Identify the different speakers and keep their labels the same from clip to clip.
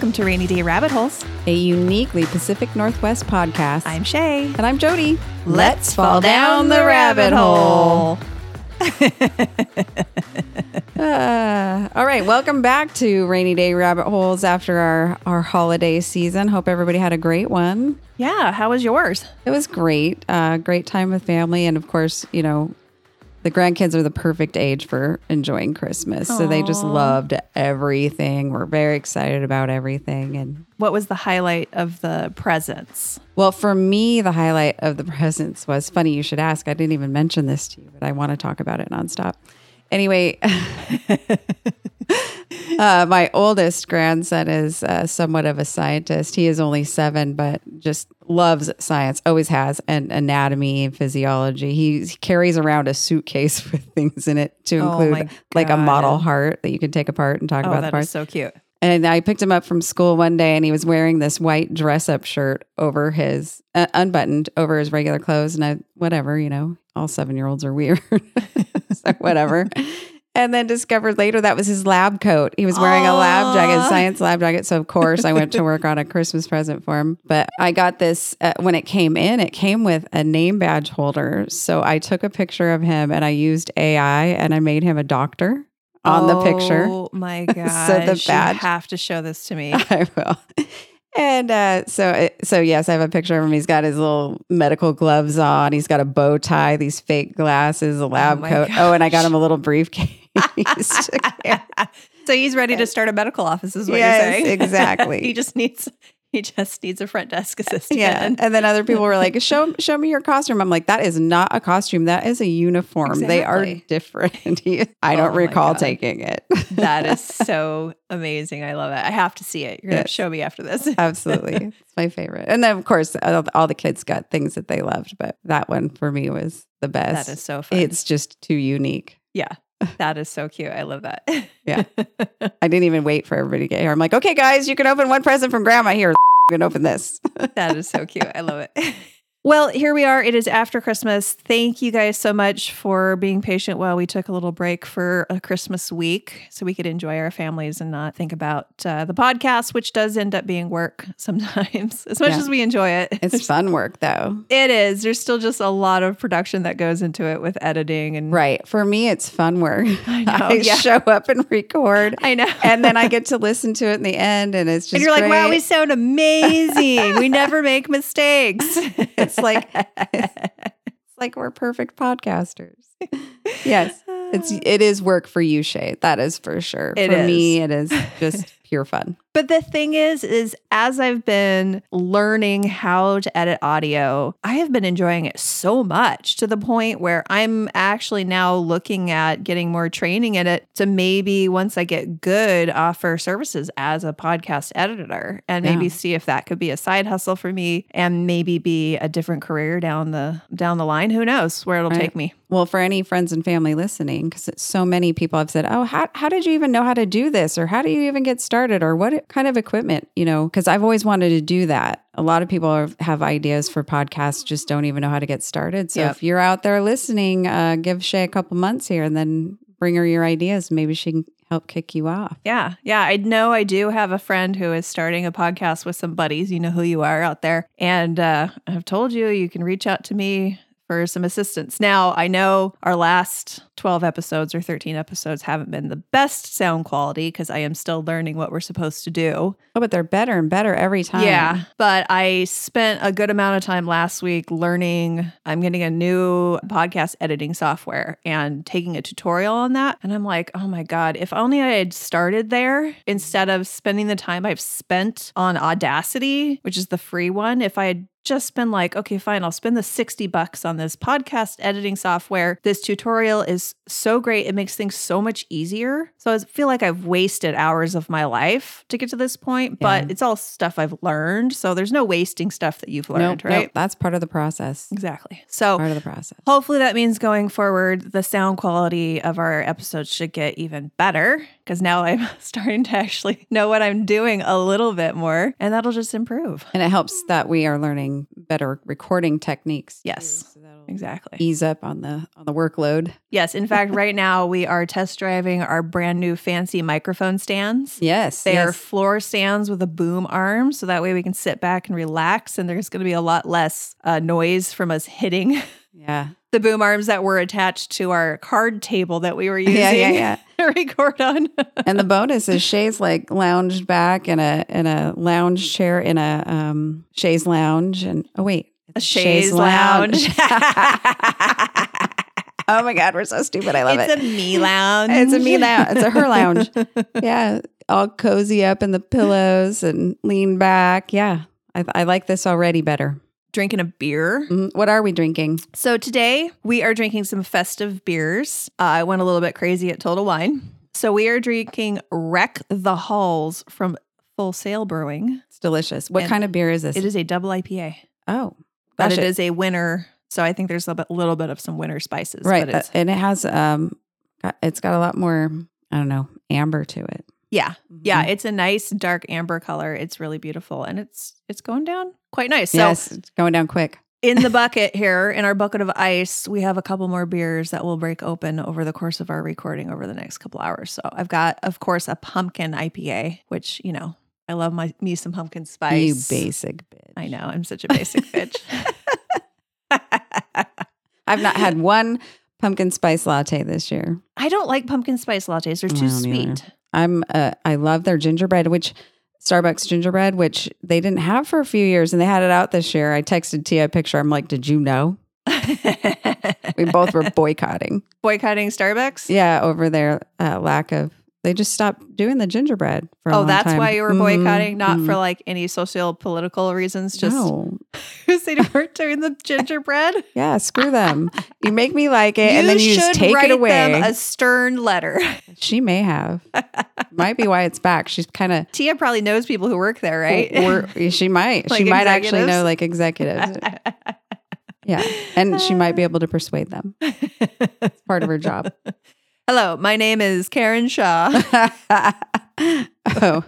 Speaker 1: Welcome to Rainy Day Rabbit Holes.
Speaker 2: a uniquely Pacific Northwest podcast.
Speaker 1: I'm Shay.
Speaker 2: and I'm Jody.
Speaker 1: Let's fall down the rabbit hole.
Speaker 2: Uh, all right, welcome back to Rainy Day Rabbit Holes after our our holiday season. Hope everybody had a great one.
Speaker 1: Yeah, how was yours?
Speaker 2: It was great. Uh, great time with family, and of course, you know, the grandkids are the perfect age for enjoying Christmas. So they just loved everything. We're very excited about everything, and
Speaker 1: What was the highlight of the presents?
Speaker 2: Well, for me, the highlight of the presents was funny. You should ask. I didn't even mention this to you, but I want to talk about it nonstop. Anyway, uh, my oldest grandson is uh, somewhat of a scientist. He is only seven, but just loves science, always has, and anatomy and physiology. He, he carries around a suitcase with things in it to
Speaker 1: Oh
Speaker 2: include like a model heart that you can take apart and talk
Speaker 1: Oh,
Speaker 2: about the parts.
Speaker 1: so cute.
Speaker 2: And I picked him up from school one day and he was wearing this white dress up shirt over his, uh, unbuttoned over his regular clothes. And I, whatever, you know, all seven year olds are weird. so whatever. And then discovered later that was his lab coat. He was wearing a lab jacket, science lab jacket. So, of course, I went to work on a Christmas present for him. But I got this uh, when it came in, it came with a name badge holder. So I took a picture of him and I used AI and I made him a doctor on the picture.
Speaker 1: Oh my gosh.
Speaker 2: So the badge-
Speaker 1: You have to show this to me.
Speaker 2: I will. And uh, so, so yes, I have a picture of him. He's got his little medical gloves on. He's got a bow tie, these fake glasses, a lab
Speaker 1: my
Speaker 2: coat. Oh, and I got him a little briefcase.
Speaker 1: so he's ready to start a medical office, is what
Speaker 2: Yes,
Speaker 1: you're saying.
Speaker 2: exactly.
Speaker 1: he just needs he just needs a front desk uh, assistant.
Speaker 2: yeah. And then other people were like, "Show, show me your costume." I'm like, "That is not a costume. That is a uniform. They are different." I don't
Speaker 1: Oh
Speaker 2: recall taking it.
Speaker 1: that is so amazing. I love it. I have to see it. You're gonna
Speaker 2: Yes.
Speaker 1: show me after this.
Speaker 2: Absolutely. It's my favorite. And then, of course, all, all the kids got things that they loved, but that one for me was the best.
Speaker 1: that is so fun.
Speaker 2: It's just too unique.
Speaker 1: yeah. That is so cute. I love that.
Speaker 2: Yeah. I didn't even wait for everybody to get here. I'm like, okay, guys, you can open one present from grandma here. You can open this.
Speaker 1: that is so cute. I love it. Well, here we are. It is after Christmas. Thank you guys so much for being patient while we took a little break for a Christmas week so we could enjoy our families and not think about uh, the podcast, which does end up being work sometimes, as much
Speaker 2: Yeah.
Speaker 1: as we enjoy it.
Speaker 2: It's fun work, though.
Speaker 1: It is. There's still just a lot of production that goes into it with editing and
Speaker 2: Right. For me, it's fun work.
Speaker 1: I know,
Speaker 2: I
Speaker 1: yeah.
Speaker 2: show up and record.
Speaker 1: I know.
Speaker 2: and then I get to listen to it in the end, and it's just
Speaker 1: and you're like, wow, we sound amazing. we never make mistakes.
Speaker 2: It's like it's like we're perfect podcasters. yes, it's ah. it is work for you, Shay. That is for sure.
Speaker 1: It
Speaker 2: for me, it is just pure fun.
Speaker 1: But the thing is, is as I've been learning how to edit audio, I have been enjoying it so much to the point where I'm actually now looking at getting more training in it to maybe once I get good offer services as a podcast editor and maybe
Speaker 2: Yeah.
Speaker 1: see if that could be a side hustle for me and maybe be a different career down the down the line. Who knows where it'll
Speaker 2: Right.
Speaker 1: take me.
Speaker 2: Well, for any friends and family listening, because so many people have said, "Oh, how how did you even know how to do this?" or "How do you even get started?" or "What kind of equipment?" You know, because I've always wanted to do that. A lot of people are, have ideas for podcasts, just don't even know how to get started. So
Speaker 1: Yep.
Speaker 2: if you're out there listening, uh, give Shay a couple months here, and then bring her your ideas. Maybe she can help kick you off.
Speaker 1: Yeah. Yeah. I know I do have a friend who is starting a podcast with some buddies. You know who you are out there. And uh, I've told you, you can reach out to me for some assistance. Now, I know our last 12 episodes or 13 episodes haven't been the best sound quality because I am still learning what we're supposed to do.
Speaker 2: Oh, but they're better and better every time.
Speaker 1: Yeah. But I spent a good amount of time last week learning. I'm getting a new podcast editing software and taking a tutorial on that. And I'm like, oh my God, if only I had started there instead of spending the time I've spent on Audacity, which is the free one. If I had just been like, okay, fine, I'll spend the 60 bucks on this podcast editing software. This tutorial is so great. It makes things so much easier. So I feel like I've wasted hours of my life to get to this point, but it's all stuff I've learned. So there's no wasting stuff that you've learned,
Speaker 2: Nope,
Speaker 1: right?
Speaker 2: nope, that's part of the process.
Speaker 1: Exactly. So
Speaker 2: Part of the process.
Speaker 1: Hopefully, that means going forward, the sound quality of our episodes should get even better because now I'm starting to actually know what I'm doing a little bit more, and that'll just improve.
Speaker 2: And it helps that we are learning better recording techniques.
Speaker 1: Yes.
Speaker 2: too, so
Speaker 1: Exactly.
Speaker 2: ease up on the on the workload.
Speaker 1: Yes. In fact, right now we are test driving our brand new fancy microphone stands.
Speaker 2: Yes,
Speaker 1: They are floor stands with a boom arm, so that way we can sit back and relax, and there's going to be a lot less uh, noise from us hitting
Speaker 2: yeah,
Speaker 1: the boom arms that were attached to our card table that we were using
Speaker 2: yeah, yeah, yeah.
Speaker 1: Record on.
Speaker 2: and the bonus is Shay's like lounged back in a in a lounge chair in a um Shay's lounge, and oh wait,
Speaker 1: a
Speaker 2: Shay's
Speaker 1: chaise lounge.
Speaker 2: oh my god, we're so stupid. I love
Speaker 1: it's
Speaker 2: it.
Speaker 1: It's a me lounge.
Speaker 2: It's a me lounge. It's a her lounge. yeah, all cozy up in the pillows and lean back. Yeah, I, I like this already better.
Speaker 1: Drinking a beer.
Speaker 2: Mhm. What are we drinking?
Speaker 1: So today we are drinking some festive beers. Uh, I went a little bit crazy at Total Wine. So we are drinking Wreck the Halls from Full Sail Brewing.
Speaker 2: It's delicious. What
Speaker 1: And
Speaker 2: kind of beer is this?
Speaker 1: It is a double IPA,
Speaker 2: Oh,
Speaker 1: but
Speaker 2: gosh,
Speaker 1: it is a winter. So I think there's a bit- little bit of some winter spices.
Speaker 2: right,
Speaker 1: But
Speaker 2: uh,
Speaker 1: it's,
Speaker 2: and it has um, it's got a lot more. I don't know, amber to it.
Speaker 1: Yeah. Yeah.
Speaker 2: Mhm.
Speaker 1: It's a nice dark amber color. It's really beautiful and it's it's going down quite nice. So
Speaker 2: yes, it's going down quick.
Speaker 1: in the bucket here, in our bucket of ice, we have a couple more beers that will break open over the course of our recording over the next couple hours. So I've got, of course, a pumpkin IPA, which, you know, I love my me some pumpkin spice.
Speaker 2: You basic bitch.
Speaker 1: I know, I'm such a basic bitch.
Speaker 2: I've not had one pumpkin spice latte this year.
Speaker 1: I don't like pumpkin spice lattes. They're too
Speaker 2: sweet. either. I'm uh, I love their gingerbread, which Starbucks gingerbread, which they didn't have for a few years, and they had it out this year. I texted Tia a picture. I'm like, "Did you know?" We both were boycotting.
Speaker 1: Boycotting Starbucks?
Speaker 2: Yeah, over their uh, lack of. They just stopped doing the gingerbread for. A
Speaker 1: Oh, that's
Speaker 2: time.
Speaker 1: why you were boycotting, not
Speaker 2: mhm.
Speaker 1: for like any social political reasons, just
Speaker 2: no.
Speaker 1: because they weren't doing the gingerbread.
Speaker 2: Yeah, screw them. You make me like it, and then you just take it away.
Speaker 1: them a stern letter.
Speaker 2: she may have. Might be why it's back. She's kind of
Speaker 1: Tia probably knows people who work there, right?
Speaker 2: Or she might.
Speaker 1: Like
Speaker 2: she might actually know like executives. yeah. And she might be able to persuade them. It's part of her job.
Speaker 1: Hello, my name is Karen Shaw.
Speaker 2: oh,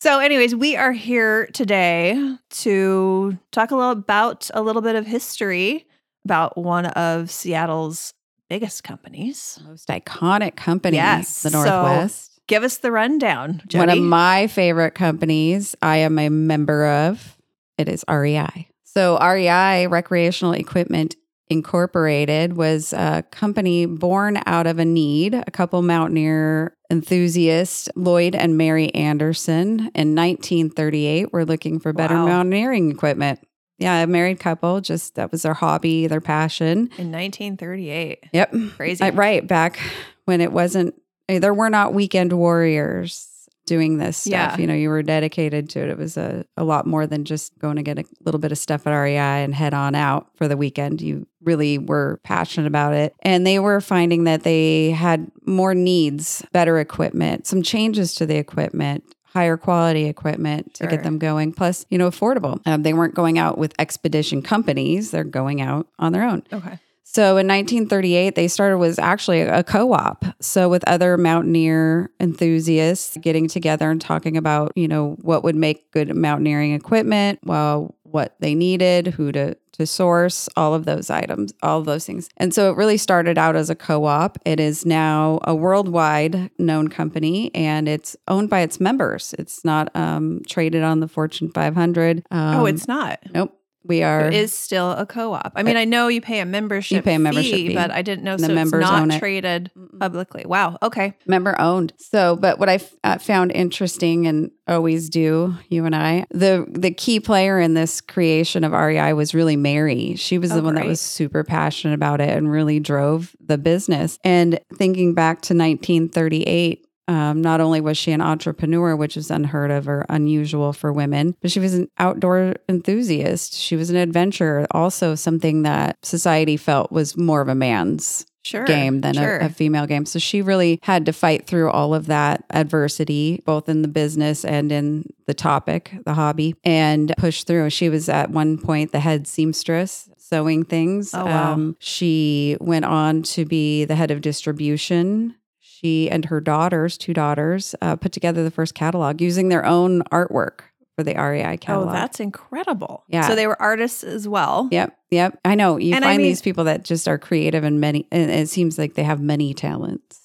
Speaker 1: So, anyways, we are here today to talk a little about a little bit of history about one of Seattle's biggest companies.
Speaker 2: most iconic company,
Speaker 1: Yes.
Speaker 2: the
Speaker 1: So,
Speaker 2: Northwest.
Speaker 1: Give us the rundown, Jody.
Speaker 2: One of my favorite companies I am a member of. It is REI. So REI Recreational Equipment Incorporated was a company born out of a need. A couple mountaineer enthusiasts, Lloyd and Mary Anderson, in 1938 were looking for better
Speaker 1: Wow.
Speaker 2: mountaineering equipment. Yeah, a married couple, just that was their hobby, their passion.
Speaker 1: in 1938.
Speaker 2: Yep.
Speaker 1: Crazy.
Speaker 2: Uh, right back when it wasn't eh, there were not weekend warriors doing this stuff.
Speaker 1: Yeah.
Speaker 2: you know you were dedicated to it. It was a, a lot more than just going to get a little bit of stuff at rei and head on out for the weekend. You really were passionate about it. And they were finding that they had more needs better equipment some changes to the equipment higher quality equipment to
Speaker 1: Sure.
Speaker 2: get them going plus you know affordable. Um, they weren't going out with expedition companies. They're going out on their own.
Speaker 1: Okay.
Speaker 2: So in 1938, they started was actually a co-op. So with other mountaineer enthusiasts getting together and talking about, you know, what would make good mountaineering equipment, well, what they needed, who to to source, all of those items, all of those things. And so it really started out as a co-op. It is now a worldwide known company and it's owned by its members. It's not um, traded on the Fortune 500. Um,
Speaker 1: oh, it's not.
Speaker 2: nope. We are
Speaker 1: It is still a co-op. I mean, I know you pay a membership.
Speaker 2: You pay a membership
Speaker 1: fee,
Speaker 2: fee.
Speaker 1: but I didn't know
Speaker 2: The
Speaker 1: so it's
Speaker 2: members
Speaker 1: not
Speaker 2: own it.
Speaker 1: traded publicly. Wow. Okay.
Speaker 2: member owned. So, but what I f- uh, found interesting and always do, you and I, the the key player in this creation of REI was really Mary. She was
Speaker 1: Oh,
Speaker 2: the one that was super passionate about it and really drove the business. And thinking back to 1938. Um, not only was she an entrepreneur, which is unheard of or unusual for women, but she was an outdoor enthusiast. She was an adventurer, also something that society felt was more of a man's
Speaker 1: Sure.
Speaker 2: game than
Speaker 1: sure.
Speaker 2: a, a female game. So she really had to fight through all of that adversity, both in the business and in the topic, the hobby, and push through. She was at one point the head seamstress sewing things. Um,
Speaker 1: Oh, wow.
Speaker 2: she went on to be the head of distribution. She and her daughters, two daughters, uh, put together the first catalog using their own artwork for the REI catalog.
Speaker 1: Oh, that's incredible.
Speaker 2: Yeah.
Speaker 1: So they were artists as well.
Speaker 2: Yep, yep. I know you
Speaker 1: And I
Speaker 2: find
Speaker 1: mean-
Speaker 2: these people that just are creative and many, and it seems like they have many talents.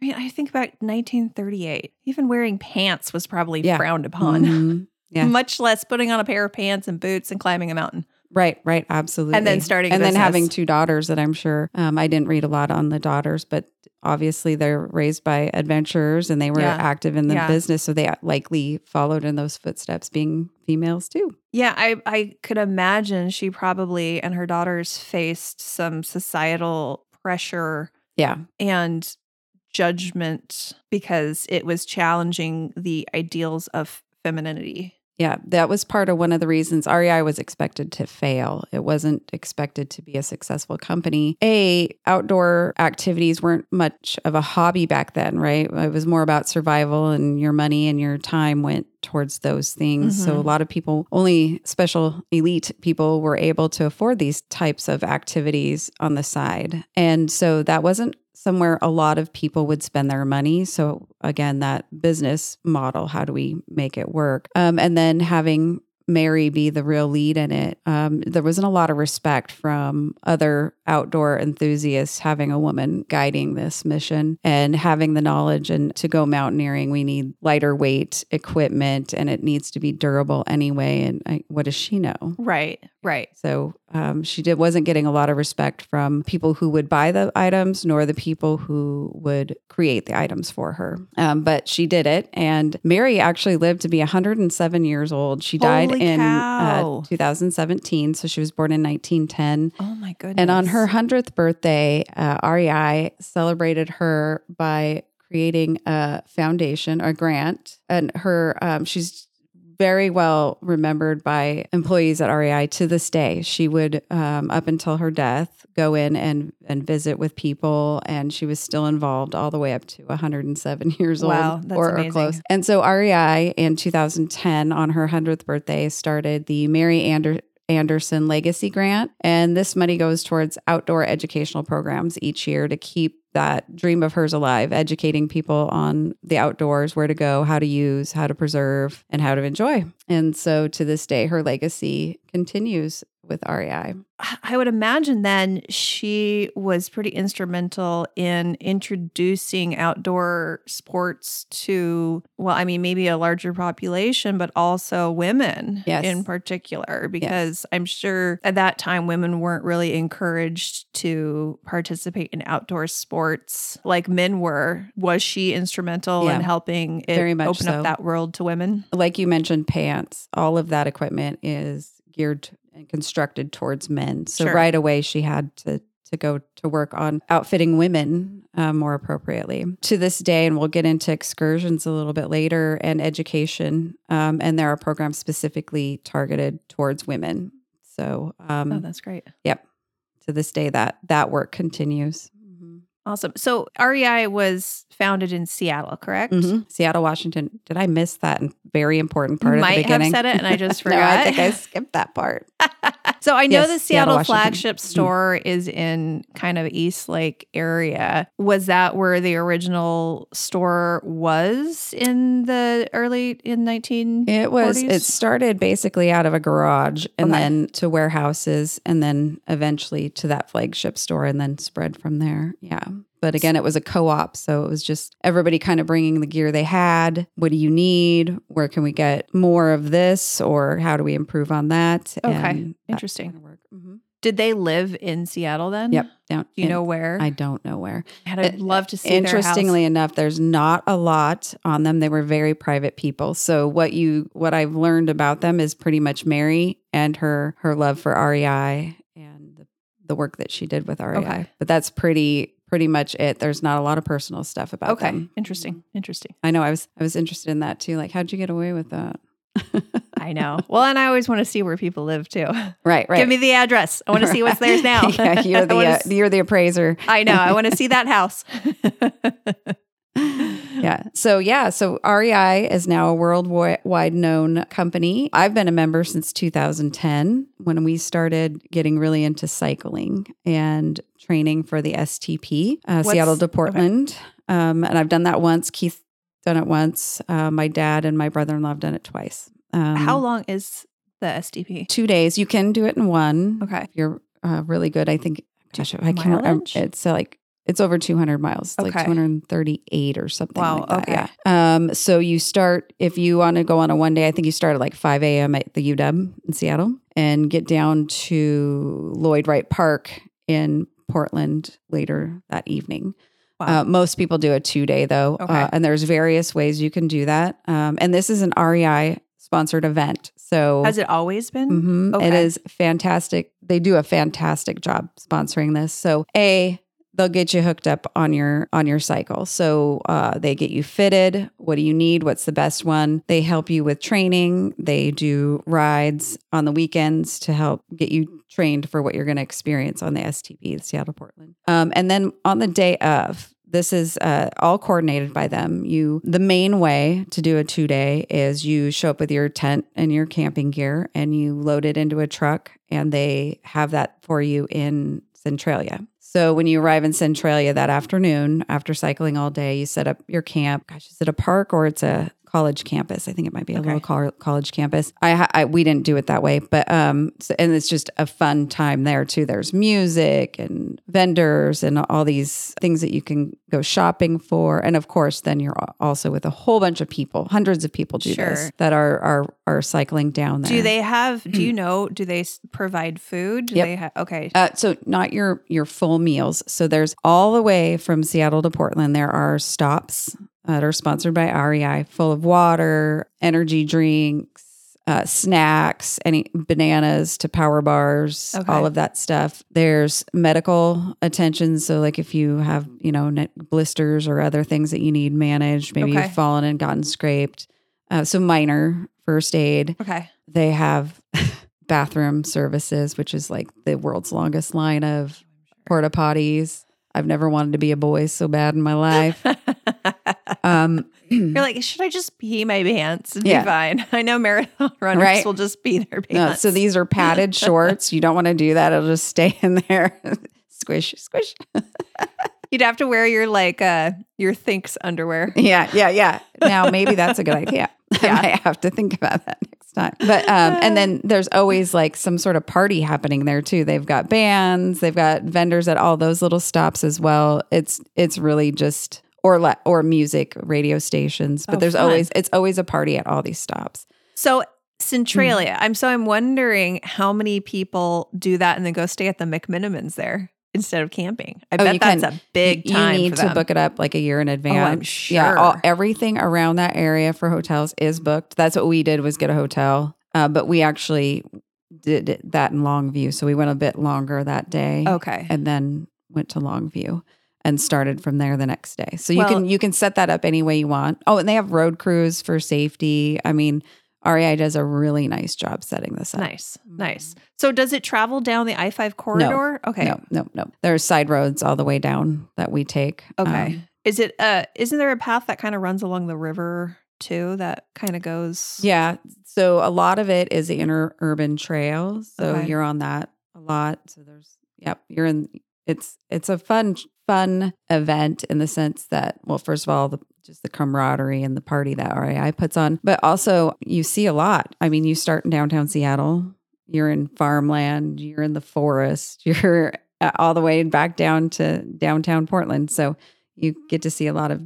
Speaker 1: I mean, I think about 1938. Even wearing pants was probably
Speaker 2: Yeah.
Speaker 1: frowned upon,
Speaker 2: Mhm. Yeah.
Speaker 1: much less putting on a pair of pants and boots and climbing a mountain.
Speaker 2: Right, right, absolutely.
Speaker 1: And then starting
Speaker 2: and then having two daughters that I'm sure um, I didn't read a lot on the daughters, but obviously they're raised by adventurers and they were
Speaker 1: Yeah.
Speaker 2: active in the
Speaker 1: Yeah.
Speaker 2: business, so they likely followed in those footsteps, being females too.
Speaker 1: Yeah, I, I could imagine she probably and her daughters faced some societal pressure
Speaker 2: Yeah,
Speaker 1: and judgment because it was challenging the ideals of femininity.
Speaker 2: Yeah, that was part of one of the reasons REI was expected to fail. It wasn't expected to be a successful company. A outdoor activities weren't much of a hobby back then, right? It was more about survival, and your money and your time went towards those things. So
Speaker 1: Mhm.
Speaker 2: a lot of people, only special elite people, were able to afford these types of activities on the side, and so that wasn't somewhere a lot of people would spend their money. So again, that business model, how do we make it work? Um, and then having Mary be the real lead in it, um, there wasn't a lot of respect from other outdoor enthusiasts having a woman guiding this mission and having the knowledge. And to go mountaineering, we need lighter weight equipment and it needs to be durable anyway. And I, what does she know?
Speaker 1: Right, right.
Speaker 2: So um, she did wasn't getting a lot of respect from people who would buy the items, nor the people who would create the items for her. Um, but she did it, and Mary actually lived to be 107 years old. She died
Speaker 1: Holy
Speaker 2: in uh, 2017, so she was born in 1910.
Speaker 1: Oh my goodness.
Speaker 2: And on her 100th birthday, uh, REI celebrated her by creating a foundation, a grant. And her, um, she's very well remembered by employees at REI to this day. She would, um, up until her death, go in and, and visit with people. And she was still involved all the way up to 107 years
Speaker 1: Wow,
Speaker 2: old
Speaker 1: that's
Speaker 2: or, or close. And so REI in 2010, on her 100th birthday, started the Mary Ander- Anderson Legacy Grant. And this money goes towards outdoor educational programs each year to keep that dream of hers alive, educating people on the outdoors, where to go, how to use, how to preserve, and how to enjoy. And so to this day, her legacy continues with REI.
Speaker 1: I would imagine then she was pretty instrumental in introducing outdoor sports to, well, I mean, maybe a larger population, but also women
Speaker 2: Yes.
Speaker 1: in particular, because I'm sure at that time women weren't really encouraged to participate in outdoor sports like men were. Was she instrumental
Speaker 2: Yeah.
Speaker 1: in helping it
Speaker 2: Very much
Speaker 1: open
Speaker 2: so.
Speaker 1: up that world to women?
Speaker 2: Like you mentioned, pants, all of that equipment is geared and constructed towards men. So
Speaker 1: Sure.
Speaker 2: right away, she had to to go to work on outfitting women uh, more appropriately. To this day, and we'll get into excursions a little bit later and education, um, and there are programs specifically targeted towards women. So um,
Speaker 1: oh, that's great. Yep.
Speaker 2: To this day, that that work continues.
Speaker 1: Awesome. So REI was founded in Seattle, correct?
Speaker 2: Mhm. Seattle, Washington. Did I miss that very important part
Speaker 1: Might
Speaker 2: at the
Speaker 1: have
Speaker 2: beginning?
Speaker 1: said it and I just
Speaker 2: no, I think I skipped that part.
Speaker 1: so I know
Speaker 2: Yes,
Speaker 1: the
Speaker 2: Seattle,
Speaker 1: Seattle, flagship store is in kind of East Lake area. Was that where the original store was in the early in 19
Speaker 2: It was. It started basically out of a garage, and
Speaker 1: Okay.
Speaker 2: then to warehouses, and then eventually to that flagship store, and then spread from there. Yeah. But again, it was a co-op, so it was just everybody kind of bringing the gear they had. What do you need? Where can we get more of this, or how do we improve on that?
Speaker 1: Okay.
Speaker 2: And that
Speaker 1: Interesting.
Speaker 2: kind of work. Mhm.
Speaker 1: Did they live in Seattle then?
Speaker 2: Yep. Down.
Speaker 1: Do you know where?
Speaker 2: I don't know where.
Speaker 1: And I'd love to see their house.
Speaker 2: Interestingly enough, there's not a lot on them. They were very private people. So what you what I've learned about them is pretty much Mary and her her love for REI and the, the work that she did with REI.
Speaker 1: Okay.
Speaker 2: But that's pretty pretty much it. There's not a lot of personal stuff about it.
Speaker 1: Okay.
Speaker 2: them.
Speaker 1: Interesting. Interesting.
Speaker 2: I know I was I was interested in that too. Like how'd you get away with that?
Speaker 1: I know. Well, and I always want to see where people live too.
Speaker 2: Right, right.
Speaker 1: Give me the address. I want to see what's theirs now.
Speaker 2: yeah, you're the uh, you're the appraiser.
Speaker 1: I know. I want to see that house.
Speaker 2: yeah. So yeah, so REI is now a worldwide known company. I've been a member since 2010 when we started getting really into cycling and training for the STP, uh, Seattle to
Speaker 1: okay.
Speaker 2: Portland. Um, and I've done that once. Keith done it once. Uh, my dad and my brother-in-law have done it twice. Um,
Speaker 1: How long is the STP?
Speaker 2: Two days. You can do it in one.
Speaker 1: Okay.
Speaker 2: If you're uh, really good, I think. Gosh, I can't remember. It's uh, like it's over 200 miles, like
Speaker 1: Okay.
Speaker 2: 238 or something.
Speaker 1: Wow,
Speaker 2: like that.
Speaker 1: okay.
Speaker 2: Yeah. Um. So you start if you want to go on a one day. I think you start at like 5 a.m. at the UW in Seattle and get down to Lloyd Wright Park in Portland later that evening.
Speaker 1: Wow.
Speaker 2: Uh, most people do a two day though,
Speaker 1: Okay.
Speaker 2: uh, and there's various ways you can do that. Um, and this is an REI sponsored event, so
Speaker 1: Has it always been?
Speaker 2: Mhm.
Speaker 1: Okay.
Speaker 2: It is fantastic. They do a fantastic job sponsoring this. So a they'll get you hooked up on your on your cycle. So uh, they get you fitted. What do you need? What's the best one? They help you with training. They do rides on the weekends to help get you trained for what you're going to experience on the STP, the Seattle Portland. Um, and then on the day of. This is uh, all coordinated by them. You, the main way to do a two day is you show up with your tent and your camping gear, and you load it into a truck, and they have that for you in Centralia. So when you arrive in Centralia that afternoon, after cycling all day, you set up your camp. Gosh, is it a park or it's a college campus? I think it might be a
Speaker 1: Okay.
Speaker 2: little col- college campus. I, I we didn't do it that way, but um, so, and it's just a fun time there too. There's music and vendors and all these things that you can go shopping for, and of course, then you're also with a whole bunch of people, hundreds of people do
Speaker 1: Sure.
Speaker 2: this that are are are cycling down there.
Speaker 1: Do they have? Do you know? Do they provide food? Do
Speaker 2: Yep.
Speaker 1: they have? Okay.
Speaker 2: Uh, so not your your full meals. So there's all the way from Seattle to Portland. There are stops that are sponsored by REI, full of water, energy drinks, uh, snacks, any bananas to power bars,
Speaker 1: Okay.
Speaker 2: all of that stuff. There's medical attention. So like if you have you know blisters or other things that you need managed, maybe
Speaker 1: Okay.
Speaker 2: you've fallen and gotten scraped. Uh, so minor first aid.
Speaker 1: Okay.
Speaker 2: They have bathroom services, which is like the world's longest line of porta potties. I've never wanted to be a boy so bad in my life. Um,
Speaker 1: You're like, should I just pee my pants and
Speaker 2: Yeah.
Speaker 1: be fine? I know marathon runners
Speaker 2: Right.
Speaker 1: will just pee their pants.
Speaker 2: no, so these are padded shorts. You don't want to do that. It'll just stay in there. squish, squish.
Speaker 1: You'd have to wear your like uh your Thinx underwear.
Speaker 2: Yeah, yeah, yeah. Now maybe that's a good idea.
Speaker 1: Yeah.
Speaker 2: I have to think about that But um, and then there's always like some sort of party happening there too. They've got bands, they've got vendors at all those little stops as well. It's it's really just or la- or music radio stations. But
Speaker 1: Oh,
Speaker 2: there's
Speaker 1: fun.
Speaker 2: always it's always a party at all these stops.
Speaker 1: So Centralia. I'm so I'm wondering how many people do that and then go stay at the McMenamins there instead of camping. I
Speaker 2: Oh,
Speaker 1: bet that's
Speaker 2: can-
Speaker 1: a big time.
Speaker 2: you
Speaker 1: need
Speaker 2: to.
Speaker 1: Oh,
Speaker 2: book it up like a year in advance. Yeah, all, everything around that area for hotels is booked. That's what we did was get a hotel, uh, but we actually did that in Longview, so we went a bit longer that day,
Speaker 1: Okay.
Speaker 2: and then went to Longview and started from there the next day. So you
Speaker 1: Well-
Speaker 2: can you can set that up any way you want. Oh, and they have road crews for safety. I mean, REI does a really nice job setting this up.
Speaker 1: Nice. Nice. So does it travel down the I 5 corridor? No, Okay.
Speaker 2: No, no, no. There are side roads all the way down that we take.
Speaker 1: Okay.
Speaker 2: Um,
Speaker 1: Is it uh isn't there a path that kind of runs along the river too that kind of goes
Speaker 2: Yeah. So a lot of it is the interurban trail. So
Speaker 1: Okay.
Speaker 2: you're on that a lot. So there's yep, you're in it's it's a fun fun event in the sense that well, first of all, the just the camaraderie and the party that REI puts on. But also you see a lot. I mean, you start in downtown Seattle, you're in farmland, you're in the forest, you're uh, all the way back down to downtown Portland. So you get to see a lot of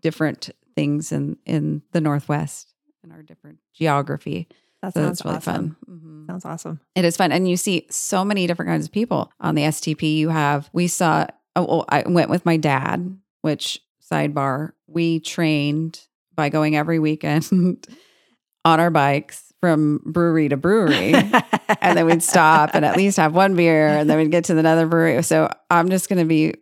Speaker 2: different things in in the Northwest and our different geography.
Speaker 1: That
Speaker 2: So
Speaker 1: sounds
Speaker 2: really
Speaker 1: awesome.
Speaker 2: fun. Mhm.
Speaker 1: Sounds awesome.
Speaker 2: It is fun, and you see so many different kinds of people on the STP. You have we saw. Oh, well, I went with my dad. Which sidebar? We trained by going every weekend on our bikes from brewery to brewery. and then we'd stop and at least have one beer and then we'd get to another brewery. So I'm just going to be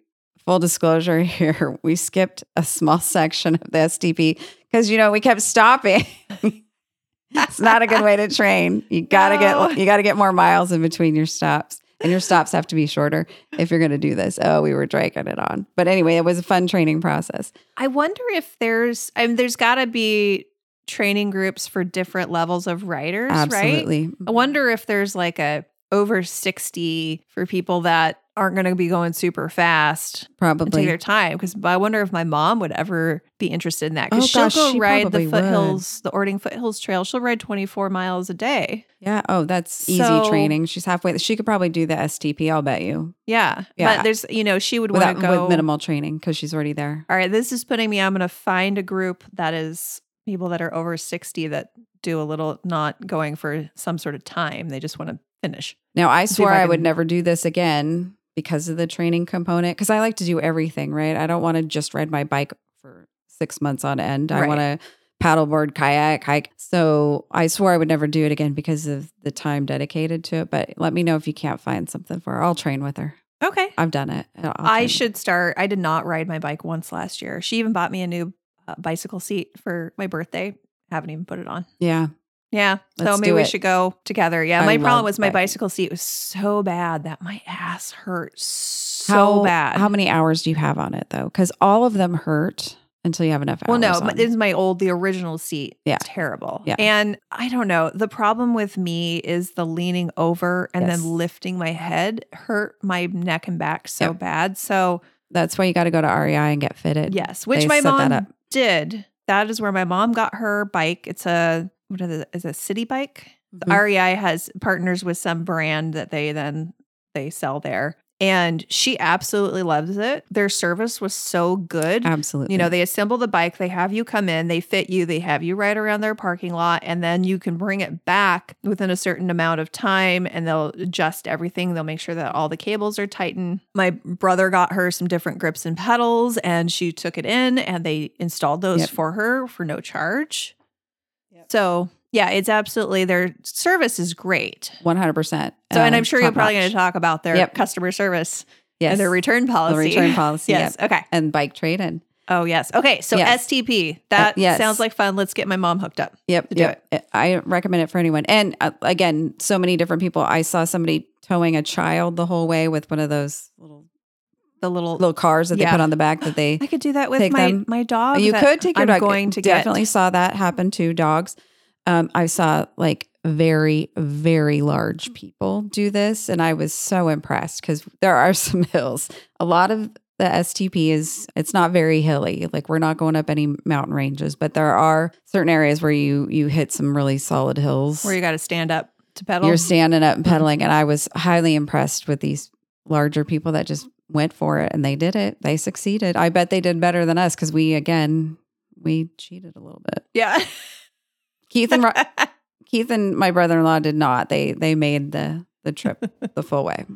Speaker 2: full disclosure here. We skipped a small section of the STP because, you know, we kept stopping. it's not a good way to train. You got to
Speaker 1: No.
Speaker 2: get, you got to get more miles in between your stops and your stops have to be shorter if you're going to do this. Oh, we were dragging it on. But anyway, it was a fun training process.
Speaker 1: I wonder if there's I mean there's got to be training groups for different levels of riders, right?
Speaker 2: Absolutely.
Speaker 1: I wonder if there's like a over 60 for people that aren't going to be going super fast
Speaker 2: Probably.
Speaker 1: take their time. Because I wonder if my mom would ever be interested in that.
Speaker 2: Oh,
Speaker 1: Because she'll
Speaker 2: gosh,
Speaker 1: go
Speaker 2: she
Speaker 1: ride the
Speaker 2: probably would.
Speaker 1: foothills, the Orting Foothills Trail. She'll ride 24 miles a day.
Speaker 2: yeah. Oh, that's easy
Speaker 1: So-
Speaker 2: training. She's halfway. She could probably do the STP. I'll bet you
Speaker 1: Yeah.
Speaker 2: Yeah.
Speaker 1: But there's, you know, she would want
Speaker 2: without
Speaker 1: to go.
Speaker 2: with minimal training because she's already there.
Speaker 1: All right, this is putting me. I'm going to find a group that is people that are over 60 that do a little, not going for some sort of time. They just want to finish.
Speaker 2: Now, I swore
Speaker 1: I
Speaker 2: I, would
Speaker 1: can-
Speaker 2: never do this again because of the training component. Because I like to do everything, right? I don't want to just ride my bike for six months on end. I
Speaker 1: Right.
Speaker 2: want to paddleboard, kayak, hike. So I swore I would never do it again because of the time dedicated to it. But let me know if you can't find something for her. I'll train with her.
Speaker 1: Okay.
Speaker 2: I've done it. I'll
Speaker 1: I
Speaker 2: train.
Speaker 1: should start. I did not ride my bike once last year. She even bought me a new uh, bicycle seat for my birthday. Haven't even put it on.
Speaker 2: Yeah.
Speaker 1: Yeah. so
Speaker 2: Let's
Speaker 1: maybe
Speaker 2: do
Speaker 1: we should go together. Yeah.
Speaker 2: I
Speaker 1: my problem was my bicycle seat was so bad that my ass hurt so
Speaker 2: how
Speaker 1: bad.
Speaker 2: How many hours do you have on it though? Because all of them hurt until you have enough
Speaker 1: Well, no,
Speaker 2: on.
Speaker 1: this is my old, the original seat.
Speaker 2: Yeah.
Speaker 1: It's terrible.
Speaker 2: Yeah.
Speaker 1: And I don't know. The problem with me is the leaning over and
Speaker 2: Yes.
Speaker 1: then lifting my head hurt my neck and back so
Speaker 2: Yep.
Speaker 1: bad. So,
Speaker 2: That's why you got to go to REI and get fitted.
Speaker 1: yes, which
Speaker 2: They
Speaker 1: my mom. Did. That is where my mom got her bike. It's a, what is it? Is it a city bike? The
Speaker 2: Mhm.
Speaker 1: REI has partners with some brand that they then they sell there. And she absolutely loves it. Their service was so good.
Speaker 2: Absolutely.
Speaker 1: You know, they assemble the bike, they have you come in, they fit you, they have you ride around their parking lot, and then you can bring it back within a certain amount of time and they'll adjust everything. They'll make sure that all the cables are tightened. My brother got her some different grips and pedals and she took it in and they installed those
Speaker 2: Yep.
Speaker 1: for her for no charge.
Speaker 2: Yep.
Speaker 1: So, yeah, it's absolutely their service is great.
Speaker 2: 100%.
Speaker 1: So, and
Speaker 2: uh,
Speaker 1: I'm sure you're probably going to talk about their
Speaker 2: Yep.
Speaker 1: customer service
Speaker 2: yes.
Speaker 1: and their return policy.
Speaker 2: The return policy.
Speaker 1: yes.
Speaker 2: yep.
Speaker 1: Okay.
Speaker 2: And bike trade in.
Speaker 1: Oh, yes. Okay. So
Speaker 2: Yes.
Speaker 1: STP, that
Speaker 2: yes.
Speaker 1: sounds like fun. Let's get my mom hooked up.
Speaker 2: Yep. yep. it. I recommend it for anyone. And uh, again, so many different people. I saw somebody towing a child the whole way with one of those little
Speaker 1: The little,
Speaker 2: little cars that
Speaker 1: Yeah.
Speaker 2: they put on the back that they
Speaker 1: I could do that with my,
Speaker 2: them.
Speaker 1: my dog.
Speaker 2: you could take your
Speaker 1: I'm
Speaker 2: dog.
Speaker 1: going to
Speaker 2: definitely
Speaker 1: get.
Speaker 2: saw that happen to dogs. Um, I saw like very, very large people do this, and I was so impressed because there are some hills. A lot of the STP is it's not very hilly. Like we're not going up any mountain ranges, but there are certain areas where you you hit some really solid hills.
Speaker 1: Where you got to stand up to pedal.
Speaker 2: You're standing up and pedaling, and I was highly impressed with these larger people that just went for it and they did it. They succeeded. I bet they did better than us because we again we cheated a little bit.
Speaker 1: yeah.
Speaker 2: Keith and Ro- Keith and my brother in law did not. They they made the the trip the full way.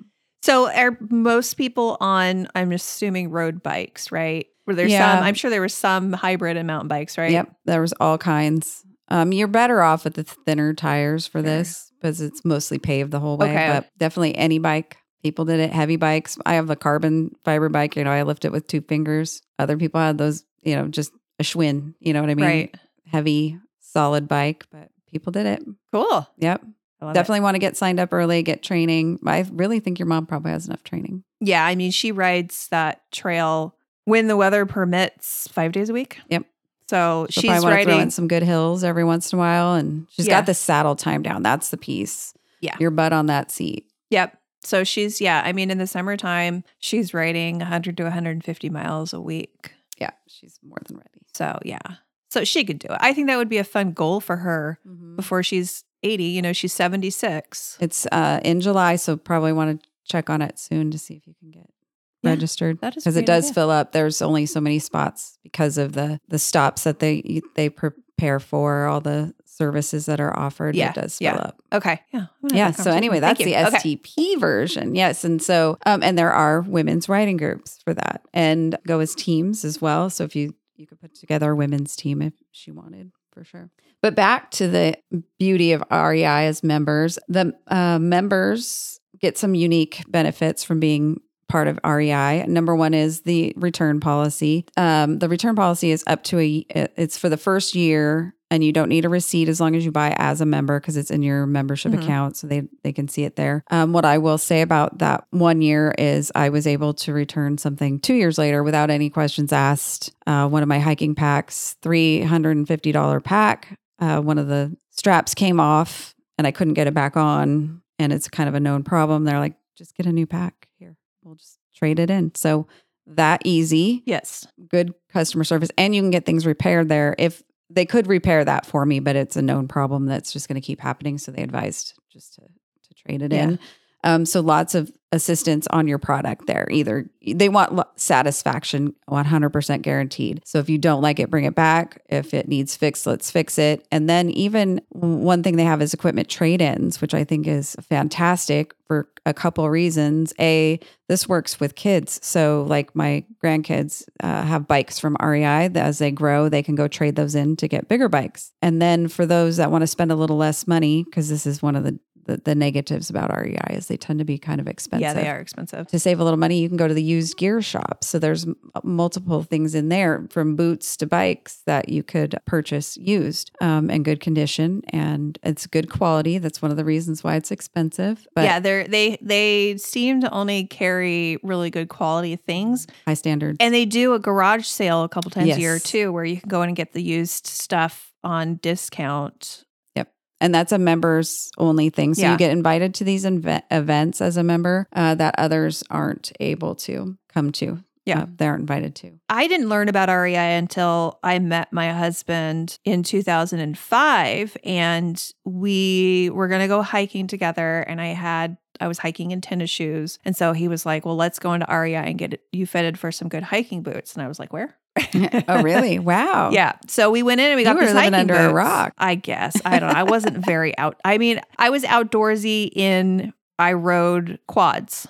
Speaker 1: so are most people on, I'm assuming, road bikes, right? Were there
Speaker 2: Yeah.
Speaker 1: some? I'm sure there were some hybrid and mountain bikes, right?
Speaker 2: Yep, there was all kinds. Um, you're better off with the thinner tires for
Speaker 1: Sure.
Speaker 2: this because it's mostly paved the whole way.
Speaker 1: Okay.
Speaker 2: But definitely any bike. People did it. Heavy bikes. I have a carbon fiber bike. You know, I lift it with two fingers. Other people had those. You know, just a Schwinn. You know what I mean?
Speaker 1: Right.
Speaker 2: Heavy, solid bike. But people did it.
Speaker 1: Cool.
Speaker 2: Yep.
Speaker 1: Love it.
Speaker 2: Definitely want to get signed up early, get training. I really think your mom probably has enough training.
Speaker 1: Yeah. I mean, she rides that trail when the weather permits five days a week.
Speaker 2: Yep.
Speaker 1: So
Speaker 2: She'll
Speaker 1: she's
Speaker 2: probably want throw in
Speaker 1: riding.
Speaker 2: some good hills every once in a while, and she's
Speaker 1: Yeah.
Speaker 2: got the saddle time down. That's the piece.
Speaker 1: Yeah.
Speaker 2: your butt on that seat.
Speaker 1: Yep. So she's, yeah. I mean, in the summertime, she's riding 100 to 150 miles a week.
Speaker 2: Yeah, she's more than ready.
Speaker 1: So, yeah. So she could do it. I think that would be a fun goal for her before she's 80. You know, she's 76.
Speaker 2: It's uh, in July, so probably want to check on it soon to see if you can get
Speaker 1: Yeah,
Speaker 2: registered
Speaker 1: that is
Speaker 2: because it does
Speaker 1: idea.
Speaker 2: fill up. There's only so many spots because of the the stops that they they prepare for all the services that are offered.
Speaker 1: Yeah,
Speaker 2: it does fill
Speaker 1: yeah.
Speaker 2: up.
Speaker 1: Okay. Yeah. I'm gonna have
Speaker 2: Yeah. So anyway, that's the
Speaker 1: Thank you. Okay.
Speaker 2: STP version. Yes. And so, um, and there are women's writing groups for that and go as teams as well. So if you, you could put together a women's team if she wanted for sure. But back to the beauty of REI as members, the uh, members get some unique benefits from being part of REI. Number one is the return policy. Um, the return policy is up to a, it's for the first year and you don't need a receipt as long as you buy as a member because it's in your membership
Speaker 1: Mhm.
Speaker 2: account so they they can see it there um, what i will say about that one year is i was able to return something two years later without any questions asked uh, one of my hiking packs $350 pack uh, one of the straps came off and i couldn't get it back on and it's kind of a known problem they're like just get a new pack here we'll just trade it in. So that easy,
Speaker 1: Yes.
Speaker 2: good customer service, and you can get things repaired there. If they could repair that for me, but it's a known problem that's just going to keep happening. So they advised just to to trade it
Speaker 1: Yeah.
Speaker 2: in. Um, so lots of assistance on your product there. Either they want satisfaction, 100% guaranteed. So if you don't like it, bring it back. If it needs fixed, let's fix it. And then even one thing they have is equipment trade-ins, which I think is fantastic for a couple reasons. A, this works with kids. So like my grandkids uh, have bikes from REI. As they grow, they can go trade those in to get bigger bikes. And then for those that want to spend a little less money, because this is one of the, the the negatives about REI is they tend to be kind of expensive
Speaker 1: Yeah, they are expensive.
Speaker 2: to save a little money, you can go to the used gear shop. So there's m- multiple things in there from boots to bikes that you could purchase used um, in good condition, and it's good quality. That's one of the reasons why it's expensive. But
Speaker 1: yeah, they're they they seem to only carry really good quality things.
Speaker 2: high standards.
Speaker 1: And they do a garage sale a couple times a year too, where you can go in and get the used stuff on discount.
Speaker 2: And that's a members only thing. So
Speaker 1: Yeah.
Speaker 2: you get invited to these inve- events as a member uh, that others aren't able to come to.
Speaker 1: Yeah.
Speaker 2: Uh, they aren't invited to.
Speaker 1: I didn't learn about REI until I met my husband in 2005 and we were going to go hiking together and I had I was hiking in tennis shoes and so he was like, "Well, let's go into REI and get you fitted for some good hiking boots." And I was like, "Where?"
Speaker 2: oh, really? Wow.
Speaker 1: Yeah. So we went in and we
Speaker 2: You
Speaker 1: got
Speaker 2: were
Speaker 1: these
Speaker 2: living under a
Speaker 1: boots.
Speaker 2: rock.
Speaker 1: I guess. I don't know. I wasn't very out. I mean, I was outdoorsy in I rode quads.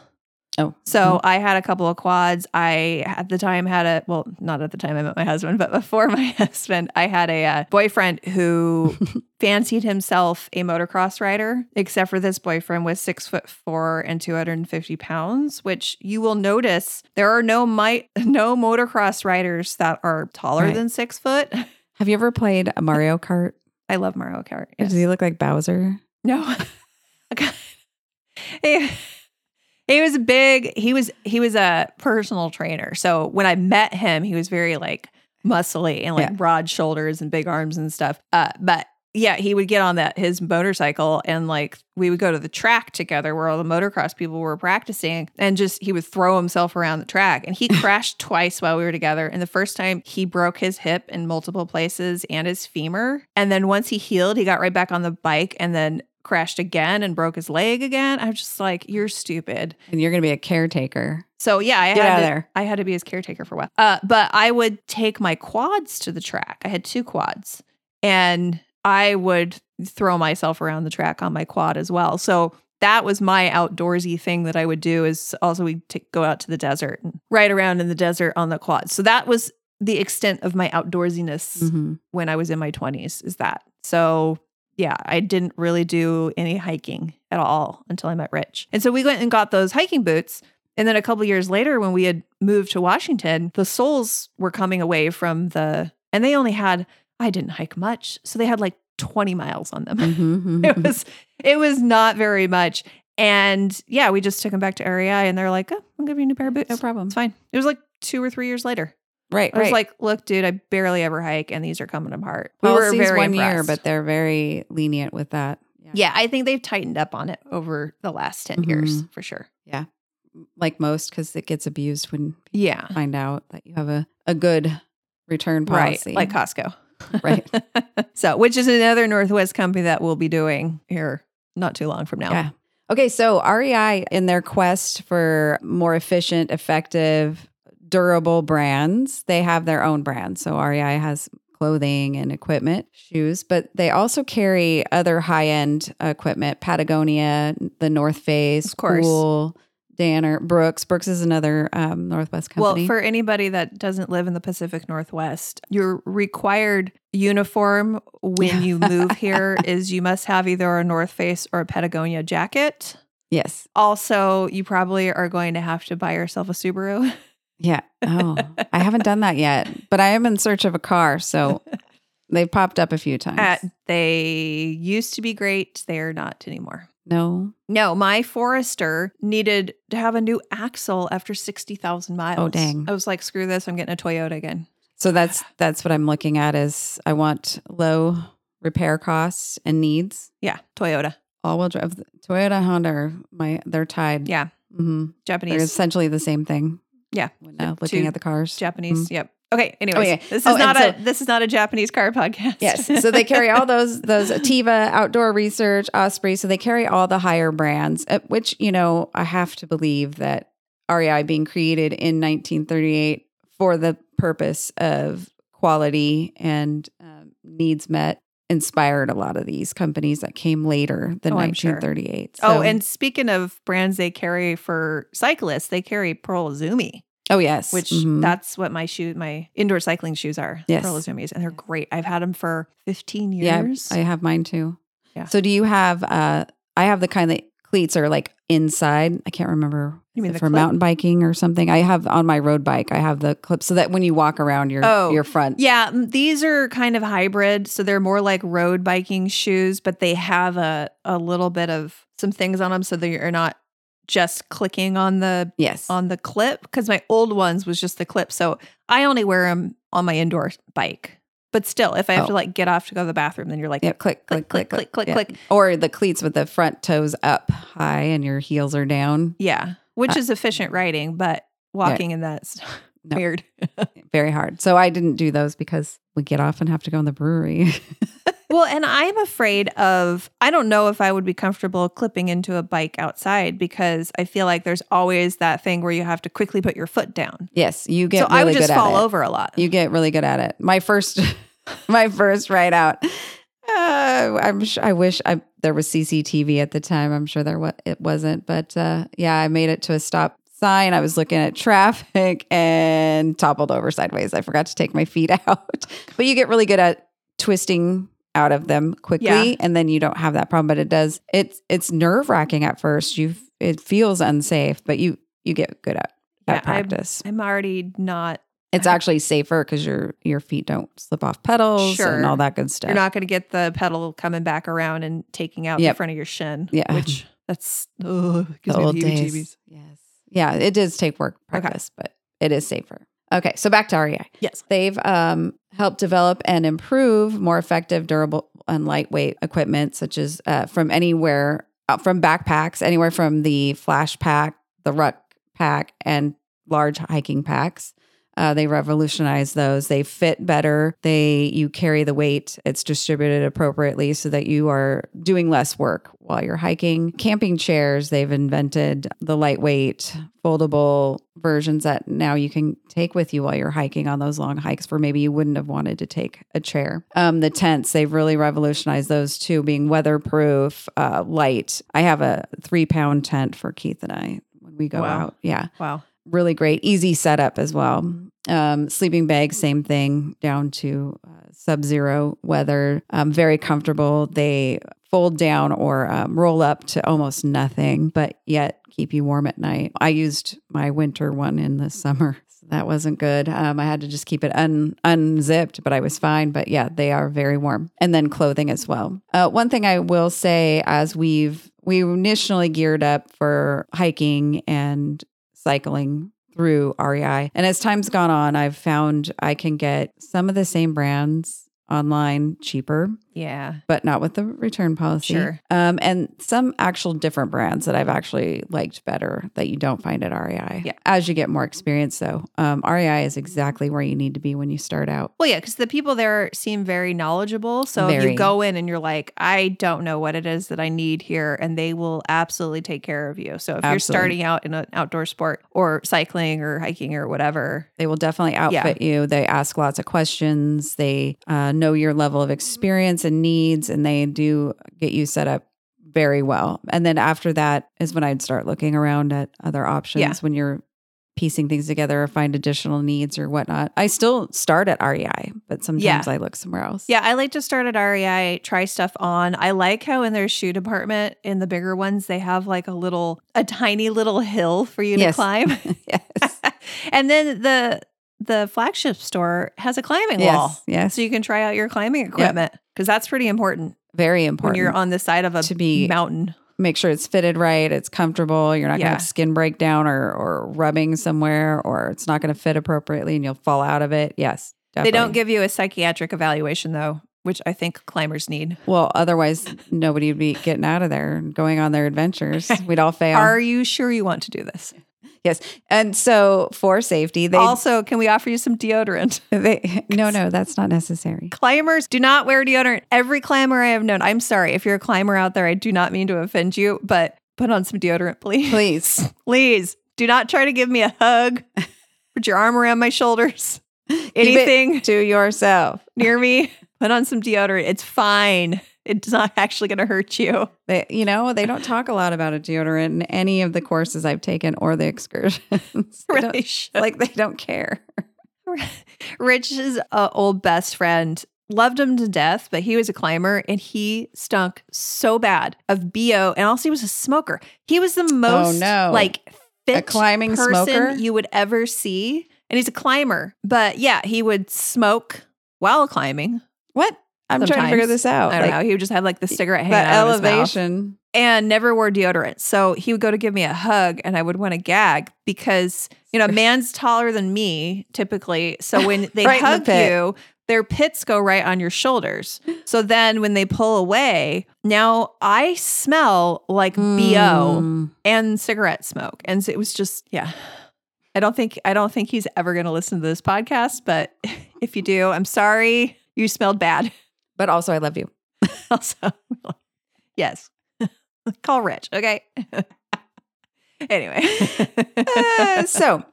Speaker 2: Oh,
Speaker 1: So I had a couple of quads. I at the time had a well, not at the time I met my husband, but before my husband, I had a uh, boyfriend who fancied himself a motocross rider. Except for this boyfriend was six foot four and two hundred and fifty pounds, which you will notice there are no mi- no motocross riders that are taller
Speaker 2: Right.
Speaker 1: than six foot.
Speaker 2: have you ever played a Mario Kart?
Speaker 1: I love Mario Kart. yes.
Speaker 2: Does he look like Bowser?
Speaker 1: No. Okay. He, was big. He was he was a personal trainer. So when I met him, he was very like muscly and like
Speaker 2: Yeah.
Speaker 1: broad shoulders and big arms and stuff. Uh, but yeah, he would get on that his motorcycle and like we would go to the track together where all the motocross people were practicing and just he would throw himself around the track and he crashed twice while we were together and the first time he broke his hip in multiple places and his femur and then once he healed he got right back on the bike and then crashed again and broke his leg again. I'm just like you're stupid.
Speaker 2: And you're going to be a caretaker.
Speaker 1: So yeah, I
Speaker 2: Get
Speaker 1: had to,
Speaker 2: there.
Speaker 1: I had to be his caretaker for a while. Uh, but I would take my quads to the track. I had two quads, and I would throw myself around the track on my quad as well. So that was my outdoorsy thing that I would do. Is also we go out to the desert and ride around in the desert on the quad. So that was the extent of my outdoorsiness
Speaker 2: Mhm.
Speaker 1: when I was in my 20s. Is that so? Yeah, I didn't really do any hiking at all until I met Rich. And so we went and got those hiking boots. And then a couple years later, when we had moved to Washington, the soles were coming away from the, and they only had, I didn't hike much. So they had like 20 miles on them.
Speaker 2: Mhm,
Speaker 1: it
Speaker 2: mhm.
Speaker 1: was, it was not very much. And yeah, we just took them back to REI and they're like, oh, I'll give you a new pair of boots.
Speaker 2: no problem.
Speaker 1: It's fine. It was like two or three years later.
Speaker 2: Right,
Speaker 1: I was
Speaker 2: right.
Speaker 1: like, look, dude, I barely ever hike and these are coming apart. We were very
Speaker 2: one year,
Speaker 1: impressed.
Speaker 2: but they're very lenient with that.
Speaker 1: yeah, I think they've tightened up on it over the last 10 years
Speaker 2: Mhm.
Speaker 1: for sure. Yeah.
Speaker 2: Like most, because it gets abused when people
Speaker 1: Yeah.
Speaker 2: find out that you have a, a good return policy.
Speaker 1: Right. Like Costco.
Speaker 2: Right.
Speaker 1: so, which is another Northwest company that we'll be doing here not too long from now.
Speaker 2: Yeah. Okay, so REI in their quest for more efficient, effective, durable brands, they have their own brands. So REI has clothing and equipment, shoes, but they also carry other high-end equipment, Patagonia, the North Face,
Speaker 1: Of course.
Speaker 2: KÜHL, Danner, Brooks. Brooks is another um, Northwest company.
Speaker 1: Well, for anybody that doesn't live in the Pacific Northwest, your required uniform when you move here is you must have either a North Face or a Patagonia jacket.
Speaker 2: yes.
Speaker 1: Also, you probably are going to have to buy yourself a Subaru.
Speaker 2: Yeah. Oh, I haven't done that yet, but I am in search of a car. So they've popped up a few times.
Speaker 1: Uh, they used to be great. They are not anymore.
Speaker 2: no.
Speaker 1: No, my Forester needed to have a new axle after 60,000 miles.
Speaker 2: Oh, dang.
Speaker 1: I was like, screw this. I'm getting a Toyota again.
Speaker 2: So that's that's what I'm looking at is I want low repair costs and needs.
Speaker 1: Yeah, Toyota.
Speaker 2: All wheel drive. Toyota, Honda, my they're tied.
Speaker 1: Yeah.
Speaker 2: hmm They're essentially the same thing.
Speaker 1: Yeah.
Speaker 2: Uh, looking at the cars.
Speaker 1: Japanese. Yep. Okay. Anyways,
Speaker 2: Okay.
Speaker 1: this is
Speaker 2: Oh,
Speaker 1: not
Speaker 2: so-
Speaker 1: a this is not a Japanese car podcast.
Speaker 2: Yes. So they carry all those those Ativa, Outdoor Research, Osprey. So they carry all the higher brands, uh, which you know I have to believe that REI being created in 1938 for the purpose of quality and um, needs met inspired a lot of these companies that came later than
Speaker 1: Oh, I'm sure.
Speaker 2: 1938.
Speaker 1: oh, and speaking of brands they carry for cyclists, they carry Pearl Izumi,
Speaker 2: oh yes,
Speaker 1: which
Speaker 2: Mhm.
Speaker 1: that's what my shoe my indoor cycling shoes are.
Speaker 2: Yes.
Speaker 1: Pearl Izumis, and they're great. I've had them for 15 years. yeah.
Speaker 2: I have mine too.
Speaker 1: Yeah.
Speaker 2: So do you have? uh I have the kind that cleats are like inside. I can't remember.
Speaker 1: You mean
Speaker 2: for
Speaker 1: clip?
Speaker 2: mountain biking or something? I have on my road bike. I have the clip so that when you walk around your
Speaker 1: Oh,
Speaker 2: your front.
Speaker 1: Yeah, these are kind of hybrid, so they're more like road biking shoes, but they have a a little bit of some things on them so that you're not just clicking on the
Speaker 2: Yes.
Speaker 1: on the clip because my old ones was just the clip. So I only wear them on my indoor bike. But still, if I have
Speaker 2: Oh.
Speaker 1: to like get off to go to the bathroom, then you're like,
Speaker 2: yeah, click,
Speaker 1: click,
Speaker 2: click,
Speaker 1: click, click, click,
Speaker 2: Yeah.
Speaker 1: click.
Speaker 2: Or the cleats with the front toes up high and your heels are down.
Speaker 1: yeah, which
Speaker 2: Uh,
Speaker 1: is efficient riding, but walking in that's
Speaker 2: No.
Speaker 1: weird.
Speaker 2: Very hard. So I didn't do those because we get off and have to go in the brewery.
Speaker 1: Well, and I'm afraid of, I don't know if I would be comfortable clipping into a bike outside because I feel like there's always that thing where you have to quickly put your foot down.
Speaker 2: yes, you get
Speaker 1: so
Speaker 2: really
Speaker 1: I would just fall over a lot.
Speaker 2: You get really good at it. My first, my first ride out. Uh, I'm. Sure, I wish I there was CCTV at the time. I'm sure there was. It wasn't, but uh, yeah, I made it to a stop sign. I was looking at traffic and toppled over sideways. I forgot to take my feet out. But you get really good at twisting out of them quickly,
Speaker 1: Yeah.
Speaker 2: and then you don't have that problem. But it does. It's it's nerve wracking at first. You it feels unsafe, but you you get good at,
Speaker 1: Yeah,
Speaker 2: at
Speaker 1: I'm-
Speaker 2: practice.
Speaker 1: I'm already not,
Speaker 2: It's actually safer because your your feet don't slip off pedals
Speaker 1: Sure.
Speaker 2: and all that good stuff.
Speaker 1: you're not going to get the pedal coming back around and taking out
Speaker 2: Yep.
Speaker 1: the front of your shin.
Speaker 2: Yeah.
Speaker 1: Which that's, oh,
Speaker 2: the
Speaker 1: me
Speaker 2: old
Speaker 1: the
Speaker 2: days. Yes. Yeah, it does take work
Speaker 1: Okay.
Speaker 2: practice, but it is safer. Okay, so back to REI.
Speaker 1: Yes.
Speaker 2: They've um, helped develop and improve more effective, durable, and lightweight equipment, such as uh, from anywhere, uh, from backpacks, anywhere from the flash pack, the ruck pack, and large hiking packs. Uh, they revolutionized those. They fit better. They you carry the weight. It's distributed appropriately so that you are doing less work while you're hiking. Camping chairs. They've invented the lightweight, foldable versions that now you can take with you while you're hiking on those long hikes. Where maybe you wouldn't have wanted to take a chair. Um, the tents. They've really revolutionized those too, being weatherproof, uh, light. I have a three pound tent for Keith and I when we go
Speaker 1: Wow.
Speaker 2: out. Yeah
Speaker 1: Wow.
Speaker 2: Really great, easy setup as well. Um, sleeping bag, same thing, down to uh, sub-zero weather. Um, very comfortable. They fold down or um, roll up to almost nothing, but yet keep you warm at night. I used my winter one in the summer. That wasn't good. Um, I had to just keep it un- unzipped, but I was fine. But yeah, they are very warm. And then clothing as well. Uh, one thing I will say, as we've we initially geared up for hiking and cycling through REI. And as time's gone on, I've found I can get some of the same brands online cheaper,
Speaker 1: Yeah.
Speaker 2: but not with the return policy.
Speaker 1: Sure.
Speaker 2: Um, and some actual different brands that I've actually liked better that you don't find at REI.
Speaker 1: Yeah.
Speaker 2: As you get more experience, though, um, REI is exactly where you need to be when you start out.
Speaker 1: Well, yeah, because the people there seem very knowledgeable. So if
Speaker 2: Very.
Speaker 1: you go in and you're like, I don't know what it is that I need here, and they will absolutely take care of you. So if you're starting out in an outdoor sport or cycling or hiking or whatever,
Speaker 2: They will definitely outfit you. They ask lots of questions. They uh, know your level of experience and needs, and they do get you set up very well. And then after that is when I'd start looking around at other options
Speaker 1: Yeah.
Speaker 2: when you're piecing things together or find additional needs or whatnot. I still start at REI, but sometimes
Speaker 1: Yeah.
Speaker 2: I look somewhere else.
Speaker 1: yeah, I like to start at REI, try stuff on. I like how in their shoe department, in the bigger ones, they have like a little, a tiny little hill for you to climb.
Speaker 2: yes.
Speaker 1: and then the the flagship store has a climbing wall.
Speaker 2: Yes. Yes.
Speaker 1: So you can try out your climbing equipment because that's pretty important,
Speaker 2: Very important.
Speaker 1: when you're on the side of a
Speaker 2: to be-
Speaker 1: mountain.
Speaker 2: make sure it's fitted right, it's comfortable, you're not
Speaker 1: Yeah.
Speaker 2: gonna have skin breakdown or or rubbing somewhere, or it's not gonna fit appropriately and you'll fall out of it. Yes.
Speaker 1: They don't give you a psychiatric evaluation though which I think climbers need.
Speaker 2: Well, otherwise nobody would be getting out of there and going on their adventures. We'd all fail.
Speaker 1: Are you sure you want to do this?
Speaker 2: yes. And so for safety, they
Speaker 1: also, can we offer you some deodorant?
Speaker 2: they no, no, that's not necessary.
Speaker 1: Climbers do not wear deodorant. Every climber I have known, I'm sorry if you're a climber out there, I do not mean to offend you, but put on some deodorant, please.
Speaker 2: Please.
Speaker 1: Please do not try to give me a hug. Put your arm around my shoulders. Anything
Speaker 2: to yourself.
Speaker 1: near me, put on some deodorant. It's fine. It's not actually going to hurt you.
Speaker 2: They, you know, they don't talk a lot about a deodorant in any of the courses I've taken or the excursions.
Speaker 1: Really should.
Speaker 2: like they don't care.
Speaker 1: Rich's uh, old best friend loved him to death, but he was a climber and he stunk so bad of BO. And also, he was a smoker. He was the most
Speaker 2: Oh, no.
Speaker 1: like fit
Speaker 2: climbing
Speaker 1: person
Speaker 2: smoker?
Speaker 1: you would ever see. And he's a climber. But yeah, he would smoke while climbing.
Speaker 2: What? I'm trying to figure this out.
Speaker 1: I don't
Speaker 2: Like,
Speaker 1: know. He would just have like the cigarette hanging out of his mouth
Speaker 2: elevation.
Speaker 1: and never wore deodorant. So he would go to give me a hug and I would want to gag because, you know, a man's taller than me typically. So when they
Speaker 2: Right in the
Speaker 1: hug you, their pits go right on your shoulders. So then when they pull away, now I smell like BO
Speaker 2: Mm.
Speaker 1: and cigarette smoke. And so it was just, yeah. I don't think I don't think he's ever going to listen to this podcast, but if you do, I'm sorry. You smelled bad.
Speaker 2: But also, I love you.
Speaker 1: Also, yes. Call Rich, okay? anyway.
Speaker 2: Uh, so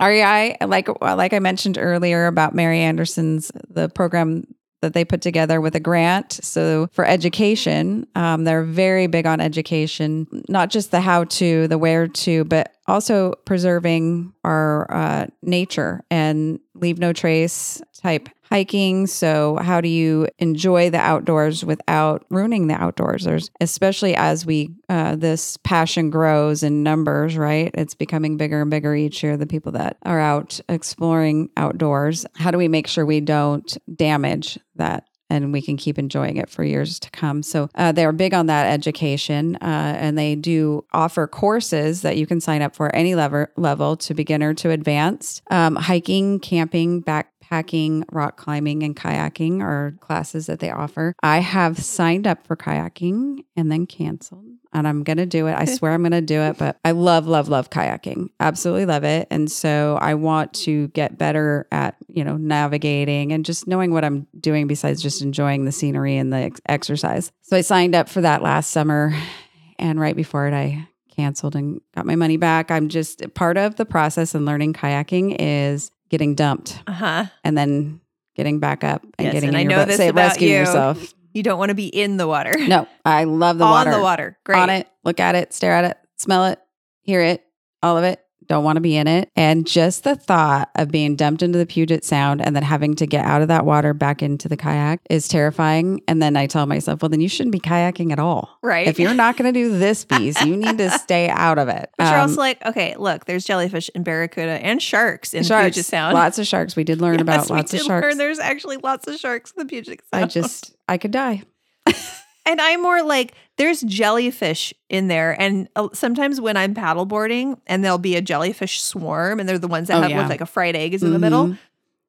Speaker 2: REI, like like I mentioned earlier about Mary Anderson's the program that they put together with a grant. So for education, um, they're very big on education, not just the how to, the where to, but also preserving our uh, nature and leave no trace type hiking. So how do you enjoy the outdoors without ruining the outdoors? There's especially as we uh, this passion grows in numbers, right? It's becoming bigger and bigger each year. The people that are out exploring outdoors. How do we make sure we don't damage that? And we can keep enjoying it for years to come. So uh, they're big on that education, uh, and they do offer courses that you can sign up for any level level to beginner to advanced. Um, hiking, camping, rock climbing, and kayaking are classes that they offer. I have signed up for kayaking and then canceled. And I'm going to do it. I swear I'm going to do it. But I love, love, love kayaking. Absolutely love it. And so I want to get better at, you know, navigating and just knowing what I'm doing besides just enjoying the scenery and the ex- exercise. So I signed up for that last summer. And right before it, I canceled and got my money back. I'm just part of the process and learning kayaking is getting dumped
Speaker 1: uh-huh.
Speaker 2: and then getting back up and
Speaker 1: Yes,
Speaker 2: getting
Speaker 1: and
Speaker 2: in
Speaker 1: I
Speaker 2: your
Speaker 1: know
Speaker 2: boat,
Speaker 1: this
Speaker 2: say,
Speaker 1: about
Speaker 2: rescue
Speaker 1: you.
Speaker 2: yourself.
Speaker 1: You don't want to be in the water.
Speaker 2: No, I love the
Speaker 1: On
Speaker 2: water.
Speaker 1: On the water. Great.
Speaker 2: On it, look at it, stare at it, smell it, hear it, all of it. Don't want to be in it. And just the thought of being dumped into the Puget Sound and then having to get out of that water back into the kayak is terrifying. And then I tell myself, well, then you shouldn't be kayaking at all.
Speaker 1: Right.
Speaker 2: If you're not going to do this piece, you need to stay out of it.
Speaker 1: But you're
Speaker 2: Um,
Speaker 1: also like, okay, look, there's jellyfish and barracuda and sharks in
Speaker 2: sharks,
Speaker 1: Puget Sound.
Speaker 2: lots of sharks. We did learn
Speaker 1: Yes,
Speaker 2: about lots of sharks.
Speaker 1: learn there's actually lots of sharks in the Puget Sound.
Speaker 2: I just, I could die.
Speaker 1: And I'm more like, there's jellyfish in there. And uh, sometimes when I'm paddleboarding and there'll be a jellyfish swarm and they're the ones that
Speaker 2: Oh,
Speaker 1: have
Speaker 2: yeah.
Speaker 1: with like a fried egg is in the middle.
Speaker 2: Mhm.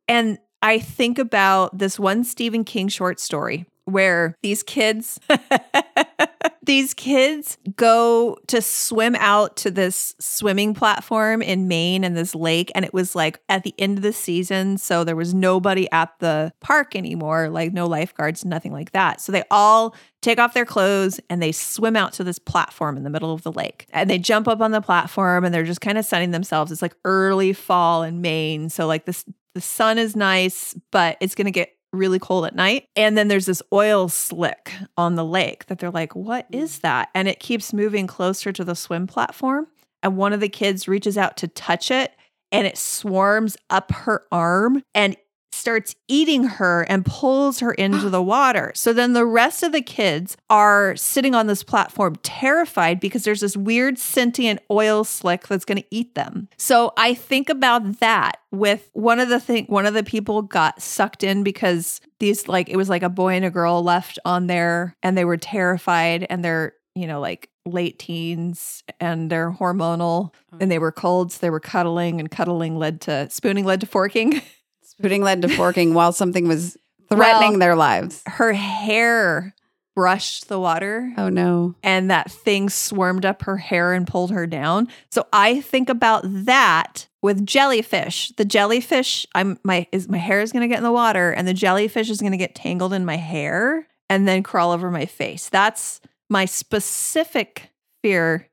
Speaker 1: And I think about this one Stephen King short story where these kids these kids go to swim out to this swimming platform in Maine and this lake and it was like at the end of the season so there was nobody at the park anymore like no lifeguards nothing like that. So they all take off their clothes and they swim out to this platform in the middle of the lake. And they jump up on the platform and they're just kind of sunning themselves. It's like early fall in Maine so like this the sun is nice but it's going to get really cold at night. And then there's this oil slick on the lake that they're like, what mm. is that? And it keeps moving closer to the swim platform. And one of the kids reaches out to touch it and it swarms up her arm and starts eating her and pulls her into the water. So then the rest of the kids are sitting on this platform terrified because there's this weird sentient oil slick that's going to eat them. So I think about that with one of the thing one of the people got sucked in because these like it was like a boy and a girl left on there and they were terrified and they're, you know, like late teens and they're hormonal uh-huh. and they were cold so they were cuddling and cuddling led to spooning led to forking.
Speaker 2: Spooning led to forking while something was threatening
Speaker 1: Well-
Speaker 2: their lives.
Speaker 1: Her hair brushed the water.
Speaker 2: Oh no.
Speaker 1: and that thing swarmed up her hair and pulled her down. So I think about that with jellyfish. The jellyfish, I'm my is my hair is going to get in the water and the jellyfish is going to get tangled in my hair and then crawl over my face. That's my specific fear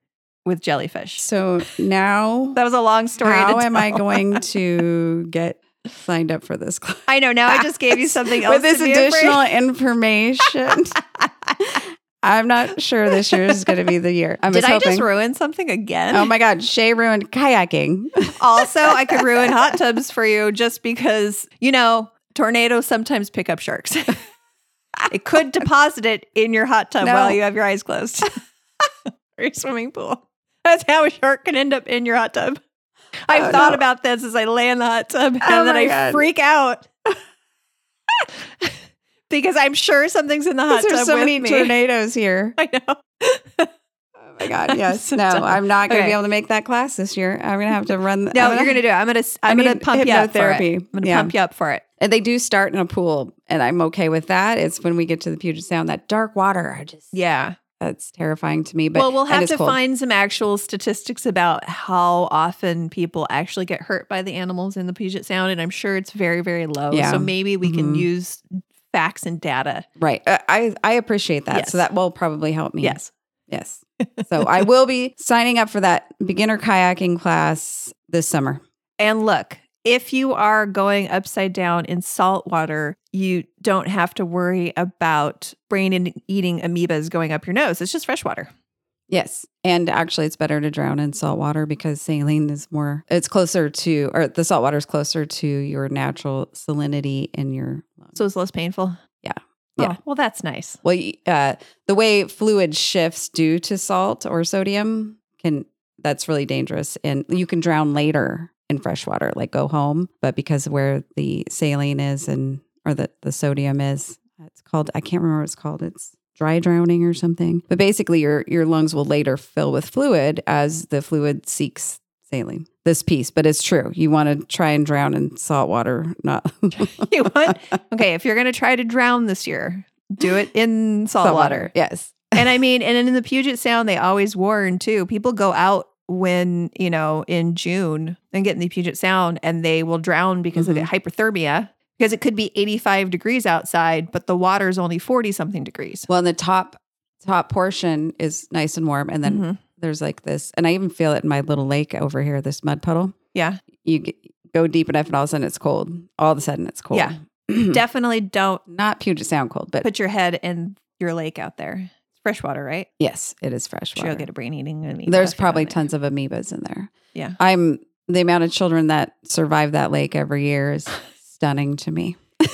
Speaker 1: with jellyfish.
Speaker 2: So now
Speaker 1: That was a long story.
Speaker 2: how am I going to get signed up for this class?
Speaker 1: I know now I just gave you something else
Speaker 2: With this
Speaker 1: to be afraid-
Speaker 2: additional information. I'm not sure this year is going to be the year. I'm
Speaker 1: Did I
Speaker 2: hoping.
Speaker 1: just ruin something again?
Speaker 2: oh my God, Shay ruined kayaking.
Speaker 1: also, I could ruin hot tubs for you just because, you know, tornadoes sometimes pick up sharks. it could deposit it in your hot tub
Speaker 2: No.
Speaker 1: while you have your eyes closed or your swimming pool. That's how a shark can end up in your hot tub. I've
Speaker 2: Oh,
Speaker 1: thought
Speaker 2: no.
Speaker 1: about this as I lay in the hot tub oh and
Speaker 2: Oh
Speaker 1: then I
Speaker 2: God.
Speaker 1: freak out. because I'm sure something's in the hot tub.
Speaker 2: There's
Speaker 1: so
Speaker 2: many
Speaker 1: me.
Speaker 2: tornadoes here.
Speaker 1: I know.
Speaker 2: Oh my God. Yes.
Speaker 1: So
Speaker 2: no,
Speaker 1: dumb.
Speaker 2: I'm not going to
Speaker 1: Okay.
Speaker 2: be able to make that class this year. I'm going to have to run.
Speaker 1: The, No, you're gonna do it. I'm gonna I'm
Speaker 2: I
Speaker 1: gonna pump you up for it. I'm gonna
Speaker 2: Yeah.
Speaker 1: pump you up for it.
Speaker 2: And they do start in a pool, and I'm okay with that. It's when we get to the Puget Sound, that dark water. I just
Speaker 1: Yeah.
Speaker 2: That's terrifying to me. But
Speaker 1: well, we'll have to
Speaker 2: cold.
Speaker 1: find some actual statistics about how often people actually get hurt by the animals in the Puget Sound, and I'm sure it's very, very low.
Speaker 2: Yeah.
Speaker 1: So maybe we can
Speaker 2: Mhm.
Speaker 1: use facts and data.
Speaker 2: right. Uh, I I appreciate that.
Speaker 1: Yes.
Speaker 2: So that will probably help me.
Speaker 1: Yes.
Speaker 2: Yes. So I will be signing up for that beginner kayaking class this summer.
Speaker 1: And look, if you are going upside down in salt water, you don't have to worry about brain eating amoebas going up your nose. It's just fresh water.
Speaker 2: Yes. And actually, it's better to drown in salt water because saline is more, it's closer to, or the salt water is closer to your natural salinity in your lungs.
Speaker 1: So it's less painful.
Speaker 2: Yeah.
Speaker 1: Oh,
Speaker 2: Yeah.
Speaker 1: well, that's nice.
Speaker 2: Well, uh, the way fluid shifts due to salt or sodium can, that's really dangerous. And you can drown later in fresh water, like go home. But because of where the saline is and, or the, the sodium is, it's called, I can't remember what it's called. It's dry drowning or something. But basically, your, your lungs will later fill with fluid as the fluid seeks saline. This piece, but it's true. You want to try and drown in salt water, not
Speaker 1: you want okay if you're going to try to drown this year do it in salt, water.
Speaker 2: Yes.
Speaker 1: and i mean and in the puget sound they always warn too people go out when you know in june and get in the puget sound and they will drown because of the hyperthermia because it could be 85 degrees outside but the water is only 40 something degrees
Speaker 2: Well, and the top top portion is nice and warm, and then
Speaker 1: Mhm.
Speaker 2: there's like this, and I even feel it in my little lake over here, this mud puddle.
Speaker 1: yeah
Speaker 2: You get, go deep enough, and all of a sudden it's cold. All of a sudden it's cold.
Speaker 1: Yeah. definitely don't
Speaker 2: Not Puget Sound cold, but
Speaker 1: put your head in your lake out there it's fresh water right
Speaker 2: yes, it is freshwater.
Speaker 1: you'll get a brain eating amoeba
Speaker 2: There's probably tons of amoebas in there.
Speaker 1: Yeah.
Speaker 2: I'm the amount of children that survive that lake every year is stunning to me.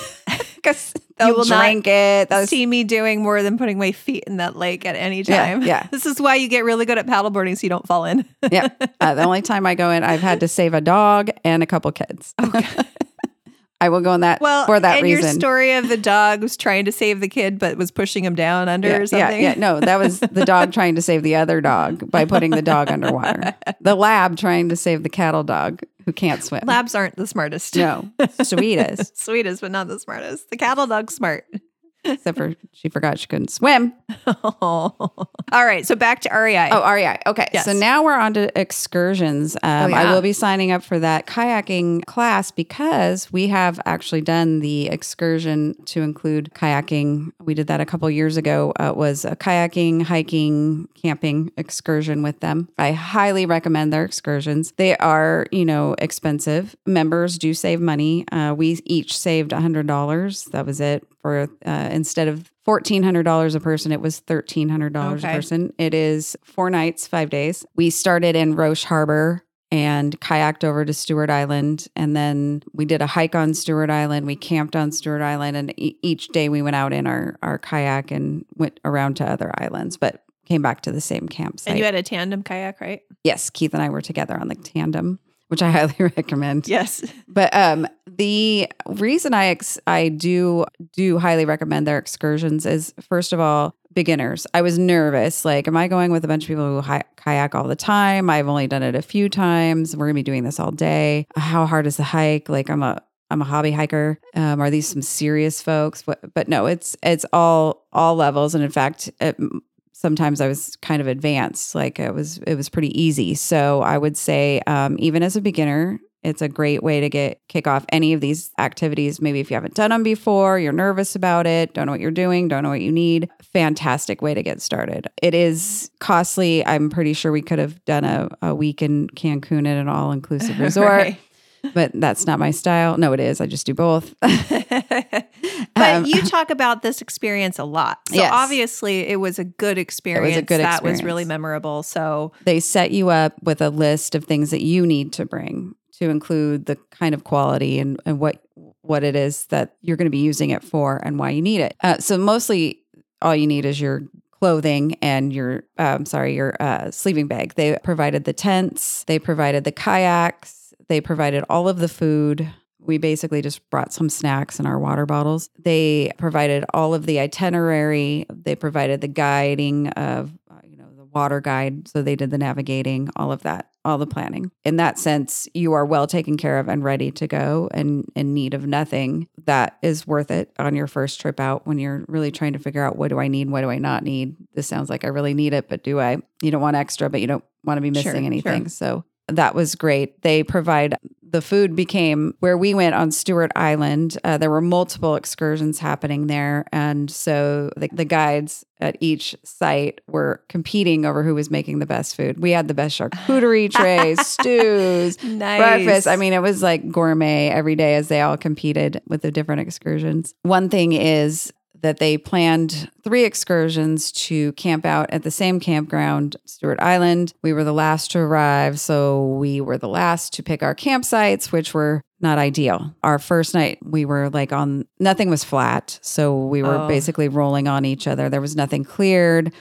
Speaker 2: Because they'll
Speaker 1: will not
Speaker 2: drink it. They'll
Speaker 1: see me doing more than putting my feet in that lake at any time.
Speaker 2: yeah.
Speaker 1: This is why you get really good at paddleboarding so you don't fall in.
Speaker 2: yeah. Uh, the only time I go in, I've had to save a dog and a couple kids. I will go on that
Speaker 1: Well,
Speaker 2: for that reason.
Speaker 1: and
Speaker 2: reason.
Speaker 1: your story of the dog was trying to save the kid but was pushing him down under
Speaker 2: yeah,
Speaker 1: or
Speaker 2: yeah,
Speaker 1: something.
Speaker 2: yeah. No, that was the dog trying to save the other dog by putting the dog underwater. The lab trying to save the cattle dog who can't swim.
Speaker 1: Labs aren't the smartest.
Speaker 2: No, sweetest.
Speaker 1: Sweetest, but not the smartest. The cattle dog's smart.
Speaker 2: Except for she forgot she couldn't swim.
Speaker 1: All right. So back to REI.
Speaker 2: Oh, REI. Okay.
Speaker 1: Yes.
Speaker 2: So now we're on to excursions. Um,
Speaker 1: Oh, yeah.
Speaker 2: I will be signing up for that kayaking class because we have actually done the excursion to include kayaking. We did that a couple years ago. Uh, it was a kayaking, hiking, camping excursion with them. I highly recommend their excursions. They are, you know, expensive. Members do save money. Uh, we each saved $100. That was it for uh, instead of $1,400 a person, it was $1,300
Speaker 1: Okay.
Speaker 2: a person. It is four nights, five days. We started in Roche Harbor and kayaked over to Stuart Island. And then we did a hike on Stuart Island. We camped on Stuart Island. And e- each day we went out in our, our kayak and went around to other islands, but came back to the same campsite.
Speaker 1: and you had a tandem kayak, right?
Speaker 2: yes, Keith and I were together on the tandem, which I highly recommend.
Speaker 1: Yes.
Speaker 2: But um, the reason I ex- I do do highly recommend their excursions is first of all beginners. I was nervous. Like, am I going with a bunch of people who hi- kayak all the time? I've only done it a few times. We're gonna be doing this all day. How hard is the hike? Like, I'm a I'm a hobby hiker. Um, are these some serious folks? But, but no, it's it's all all levels, and in fact, it, sometimes I was kind of advanced. Like it was it was pretty easy. So I would say, um, even as a beginner, it's a great way to get kick off any of these activities. Maybe if you haven't done them before, you're nervous about it, don't know what you're doing, don't know what you need. Fantastic way to get started. It is costly. I'm pretty sure we could have done a, a week in Cancun at an all inclusive resort.
Speaker 1: Right.
Speaker 2: But that's not my style. No, it is. I just do both.
Speaker 1: but
Speaker 2: Um,
Speaker 1: you talk about this experience a lot. So
Speaker 2: Yes.
Speaker 1: obviously it was a good experience.
Speaker 2: It was a good
Speaker 1: that was really memorable. So
Speaker 2: they set you up with a list of things that you need to bring to include the kind of quality and, and what what it is that you're going to be using it for and why you need it. Uh, so mostly all you need is your clothing and your um, sorry your uh, sleeping bag. They provided the tents, they provided the kayaks, they provided all of the food. We basically just brought some snacks and our water bottles. They provided all of the itinerary. They provided the guiding of, uh, you know, the water guide. So they did the navigating, all of that, all the planning. In that sense, you are well taken care of and ready to go and in need of nothing. That is worth it on your first trip out when you're really trying to figure out what do I need, what do I not need. This sounds like I really need it, but do I? You don't want extra, but you don't want to be missing
Speaker 1: sure.
Speaker 2: anything. So that was great. They provide the food became where we went on Stuart Island. Uh, there were multiple excursions happening there, and so the, the guides at each site were competing over who was making the best food. We had the best charcuterie trays, stews,
Speaker 1: nice.
Speaker 2: breakfast. I mean, it was like gourmet every day as they all competed with the different excursions. One thing is that they planned three excursions to camp out at the same campground, Stuart Island. We were the last to arrive, so we were the last to pick our campsites, which were not ideal. Our first night, we were like on nothing was flat, so we were
Speaker 1: Oh.
Speaker 2: basically rolling on each other. There was nothing cleared.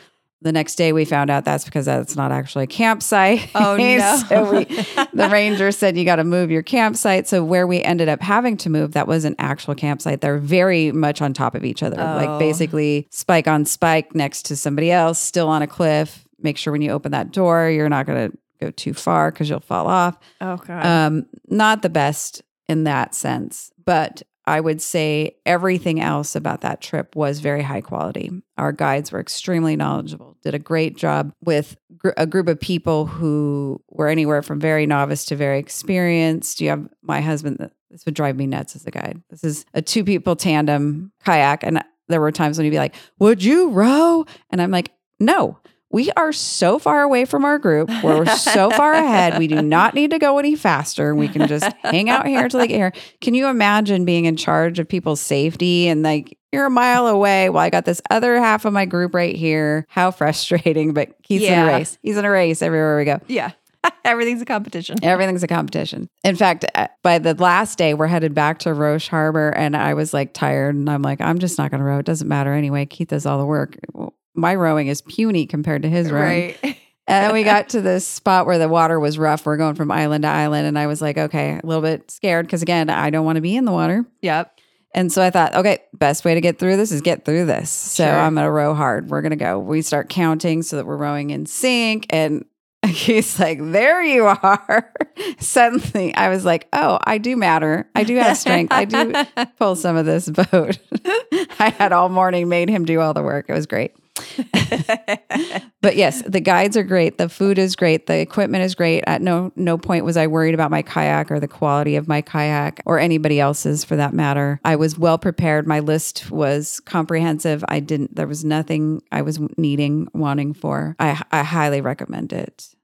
Speaker 2: The next day, we found out that's because that's not actually a campsite.
Speaker 1: Oh no.
Speaker 2: so we, the ranger said you got to move your campsite. So where we ended up having to move, that was an actual campsite. They're very much on top of each other,
Speaker 1: Oh.
Speaker 2: like basically spike on spike next to somebody else, still on a cliff. Make sure when you open that door, you're not going to go too far because you'll fall off.
Speaker 1: oh god.
Speaker 2: Um, not the best in that sense, but I would say everything else about that trip was very high quality. Our guides were extremely knowledgeable, did a great job with gr- a group of people who were anywhere from very novice to very experienced. You have my husband, this would drive me nuts as a guide. This is a two people tandem kayak. And there were times when he'd be like, Would you row? And I'm like, No. We are so far away from our group. We're so far ahead. We do not need to go any faster. We can just hang out here until they get here. Can you imagine being in charge of people's safety and like you're a mile away while I got this other half of my group right here? How frustrating, but he's in a race. He's in a race everywhere we go.
Speaker 1: yeah. Everything's a competition.
Speaker 2: Everything's a competition. In fact, uh, by the last day, we're headed back to Roche Harbor, and I was like tired, and I'm like, I'm just not going to row. It doesn't matter anyway. Keith does all the work. My rowing is puny compared to his rowing.
Speaker 1: Right.
Speaker 2: And then we got to this spot where the water was rough. We're going from island to island, and I was like, okay, a little bit scared because again, I don't want to be in the water.
Speaker 1: Yep.
Speaker 2: And so I thought, okay, best way to get through this is get through this. So
Speaker 1: Sure.
Speaker 2: I'm going to row hard. We're going to go. We start counting so that we're rowing in sync. And he's like, there you are. Suddenly I was like, oh, I do matter. I do have strength. I do pull some of this boat. I had all morning made him do all the work. It was great. But yes, the guides are great. The food is great. The equipment is great. At no no point was I worried about my kayak or the quality of my kayak or anybody else's for that matter. I was well prepared. My list was comprehensive. I didn't there was nothing I was needing, wanting for. I I highly recommend it.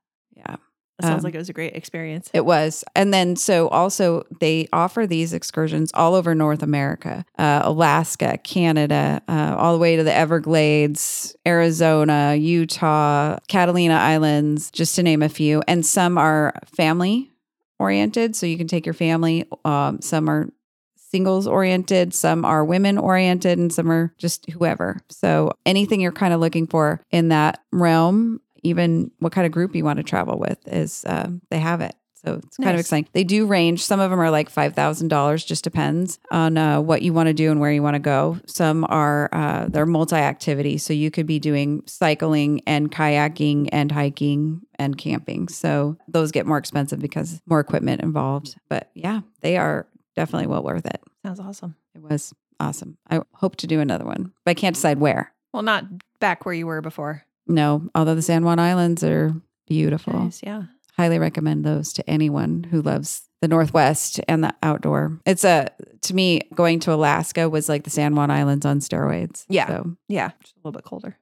Speaker 1: That sounds
Speaker 2: Um,
Speaker 1: like it was a great experience.
Speaker 2: It was. And then, so also, they offer these excursions all over North America, uh, Alaska, Canada, uh, all the way to the Everglades, Arizona, Utah, Catalina Islands, just to name a few. And some are family oriented. So you can take your family. Um, some are singles oriented, some are women oriented, and some are just whoever. So anything you're kind of looking for in that realm, even what kind of group you want to travel with, is um, they have it. So it's kind of exciting. They do range. Some of them are like five thousand dollars. Just depends on uh, what you want to do and where you want to go. Some are uh, they're multi activity, so you could be doing cycling and kayaking and hiking and camping. So those get more expensive because more equipment involved. But yeah, they are definitely well worth it.
Speaker 1: Sounds awesome.
Speaker 2: It was awesome. I hope to do another one, but I can't decide where.
Speaker 1: Well, not back where you were before.
Speaker 2: No, although the San Juan Islands are beautiful.
Speaker 1: Nice, yeah.
Speaker 2: Highly recommend those to anyone who loves the Northwest and the outdoor. It's a, to me, going to Alaska was like the San Juan Islands on steroids.
Speaker 1: Yeah.
Speaker 2: So
Speaker 1: Yeah. Just a little bit colder.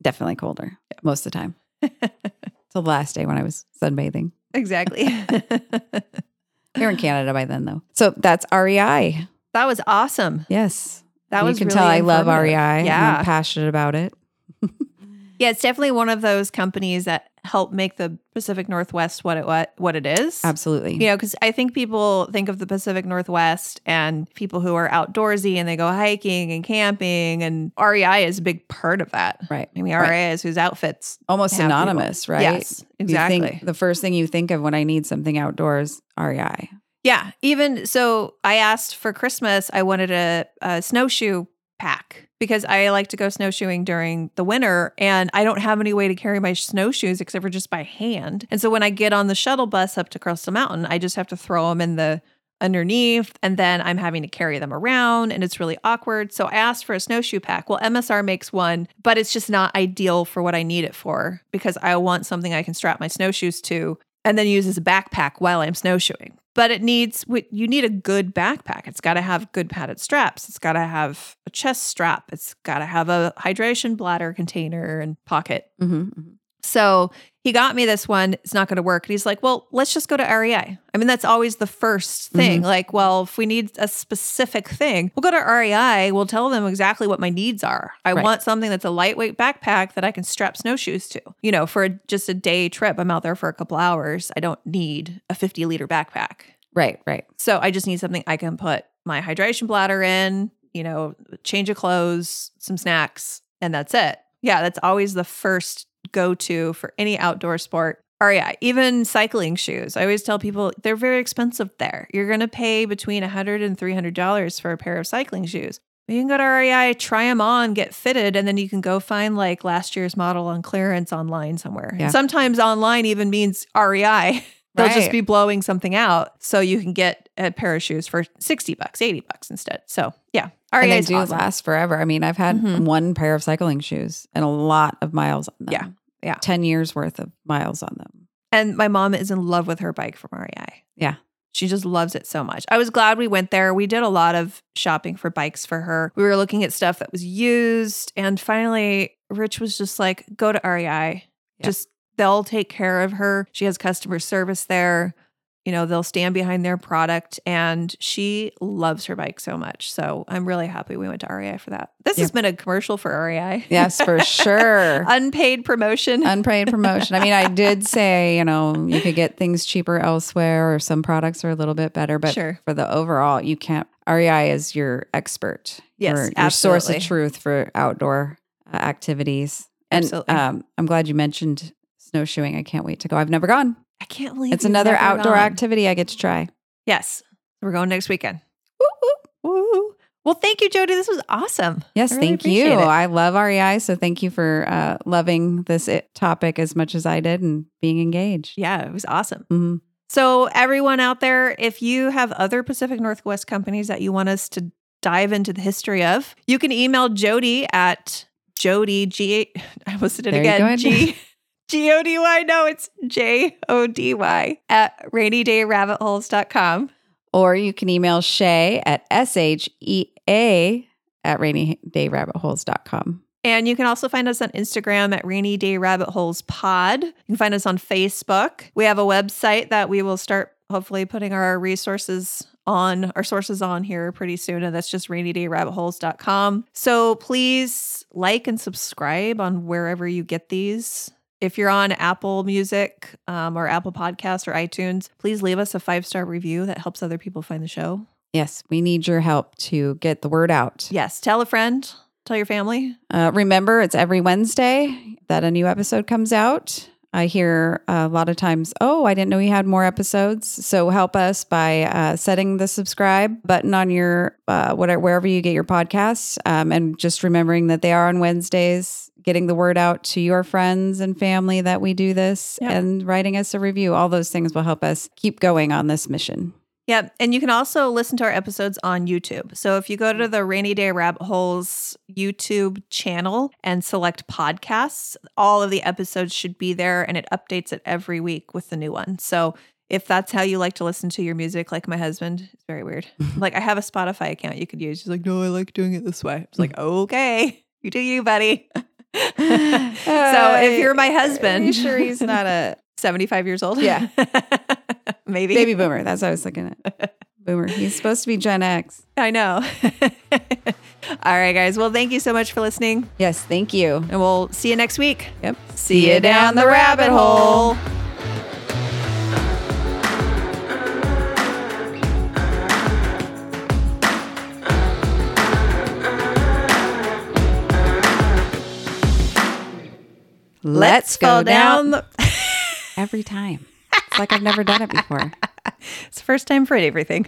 Speaker 2: definitely colder most of the time. Till the last day when I was sunbathing.
Speaker 1: exactly.
Speaker 2: We were in Canada by then, though. So that's REI.
Speaker 1: that was awesome.
Speaker 2: Yes.
Speaker 1: That
Speaker 2: you
Speaker 1: was You
Speaker 2: can
Speaker 1: really
Speaker 2: tell I love. REI.
Speaker 1: Yeah.
Speaker 2: I'm passionate about it.
Speaker 1: Yeah, it's definitely one of those companies that help make the Pacific Northwest what it what, what it is.
Speaker 2: Absolutely.
Speaker 1: You know, because I think people think of the Pacific Northwest and people who are outdoorsy and they go hiking and camping, and REI is a big part of that.
Speaker 2: Right.
Speaker 1: I mean,
Speaker 2: Right.
Speaker 1: REI is whose outfits.
Speaker 2: Almost
Speaker 1: have people.
Speaker 2: synonymous, right?
Speaker 1: Yes, exactly.
Speaker 2: the first thing you think of when I need something outdoors, REI.
Speaker 1: Yeah, even so, I asked for Christmas. I wanted a, a snowshoe pack because I like to go snowshoeing during the winter, and I don't have any way to carry my snowshoes except for just by hand. And so when I get on the shuttle bus up to Crystal mountain, I just have to throw them in the underneath, and then I'm having to carry them around, and it's really awkward. So I asked for a snowshoe pack. Well, MSR makes one, but it's just not ideal for what I need it for because I want something I can strap my snowshoes to and then use as a backpack while I'm snowshoeing. But it needs you need a good backpack. It's got to have good padded straps. It's got to have a chest strap. It's got to have a hydration bladder container and pocket.
Speaker 2: Mm-hmm.
Speaker 1: So he got me this one. It's not going to work. And he's like, well, let's just go to REI. I mean, that's always the first mm-hmm. thing. Like, well, if we need a specific thing, we'll go to REI. We'll tell them exactly what my needs are. I
Speaker 2: Right.
Speaker 1: want something that's a lightweight backpack that I can strap snowshoes to. You know, for just a day trip, I'm out there for a couple hours. I don't need a 50 liter backpack.
Speaker 2: Right, right.
Speaker 1: So I just need something I can put my hydration bladder in, you know, change of clothes, some snacks, and that's it. Yeah, that's always the first go to for any outdoor sport. REI, even cycling shoes. I always tell people they're very expensive there. You're going to pay between $100 and $300 for a pair of cycling shoes. You can go to REI, try them on, get fitted, and then you can go find like last year's model on clearance online somewhere.
Speaker 2: Yeah.
Speaker 1: And sometimes online even means REI. They'll just be blowing something out so you can get a pair of shoes for 60 bucks, 80 bucks instead. So, yeah. REI
Speaker 2: and they do
Speaker 1: awesome.
Speaker 2: last forever. I mean, I've had
Speaker 1: Mhm.
Speaker 2: one pair of cycling shoes and a lot of miles on them.
Speaker 1: Yeah, yeah.
Speaker 2: 10 years worth of miles on them.
Speaker 1: And my mom is in love with her bike from REI.
Speaker 2: Yeah.
Speaker 1: She just loves it so much. I was glad we went there. We did a lot of shopping for bikes for her. We were looking at stuff that was used. And finally, Rich was just like, go to REI.
Speaker 2: Yeah.
Speaker 1: Just, they'll take care of her. She has customer service there. You know, they'll stand behind their product. And she loves her bike so much. So I'm really happy we went to REI for that. This has been a commercial for REI.
Speaker 2: Yes, for sure.
Speaker 1: Unpaid promotion.
Speaker 2: Unpaid promotion. I mean, I did say, you know, you could get things cheaper elsewhere or some products are a little bit better, but
Speaker 1: Sure.
Speaker 2: for the overall, you can't. REI is your expert.
Speaker 1: Yes,
Speaker 2: your, your source of truth for outdoor uh, activities. And
Speaker 1: Absolutely.
Speaker 2: um, I'm glad you mentioned snowshoeing. I can't wait to go. I've never gone.
Speaker 1: I can't believe
Speaker 2: It's another outdoor
Speaker 1: gone.
Speaker 2: activity I get to try.
Speaker 1: Yes. We're going next weekend. Woo, woo, woo. Well, thank you, Jody. This was awesome.
Speaker 2: Yes,
Speaker 1: really
Speaker 2: thank you.
Speaker 1: it.
Speaker 2: I love REI, so thank you for uh, loving this it topic as much as I did and being engaged.
Speaker 1: Yeah, it was awesome.
Speaker 2: Mhm.
Speaker 1: So, everyone out there, if you have other Pacific Northwest companies that you want us to dive into the history of, you can email Jody at Jody G. I almost did it
Speaker 2: There
Speaker 1: again. G. G O D Y. No, it's J O D Y at rainydayrabbitholes.com.
Speaker 2: Or you can email Shay at S H E A at rainydayrabbitholes.com.
Speaker 1: And you can also find us on Instagram at Rainy Day Rabbit Holes Pod. You can find us on Facebook. We have a website that we will start hopefully putting our resources on, our sources on here pretty soon. And that's just rainydayrabbitholes.com. So please like and subscribe on wherever you get these. If you're on Apple Music um, or Apple Podcasts or iTunes, please leave us a five star review that helps other people find the show.
Speaker 2: Yes, we need your help to get the word out.
Speaker 1: Yes, tell a friend, tell your family.
Speaker 2: Uh, remember, it's every Wednesday that a new episode comes out. I hear a lot of times, oh, I didn't know you had more episodes. So help us by uh, setting the subscribe button on your uh, whatever wherever you get your podcasts, um, and just remembering that they are on Wednesdays. Getting the word out to your friends and family that we do this,
Speaker 1: Yep.
Speaker 2: and writing us a review. All those things will help us keep going on this mission.
Speaker 1: Yep. And you can also listen to our episodes on YouTube. So if you go to mm. the Rainy Day Rabbit Holes YouTube channel and select podcasts, all of the episodes should be there and it updates it every week with the new one. So if that's how you like to listen to your music, like my husband, it's very weird. like I have a Spotify account you could use. He's like, no, I like doing it this way. It's like, mm. okay, you do you, buddy. so if you're my husband,
Speaker 2: you sure he's not a
Speaker 1: 75 years old.
Speaker 2: Yeah.
Speaker 1: Maybe.
Speaker 2: baby boomer? That's what I was looking at. Boomer. He's supposed to be Gen X.
Speaker 1: I know. All right, guys. Well, thank you so much for listening.
Speaker 2: Yes, thank you.
Speaker 1: And we'll see you next week.
Speaker 2: Yep.
Speaker 1: See you down the rabbit hole.
Speaker 2: Let's go down
Speaker 1: the-
Speaker 2: every time. Like I've never done it before.
Speaker 1: it's the first time for everything.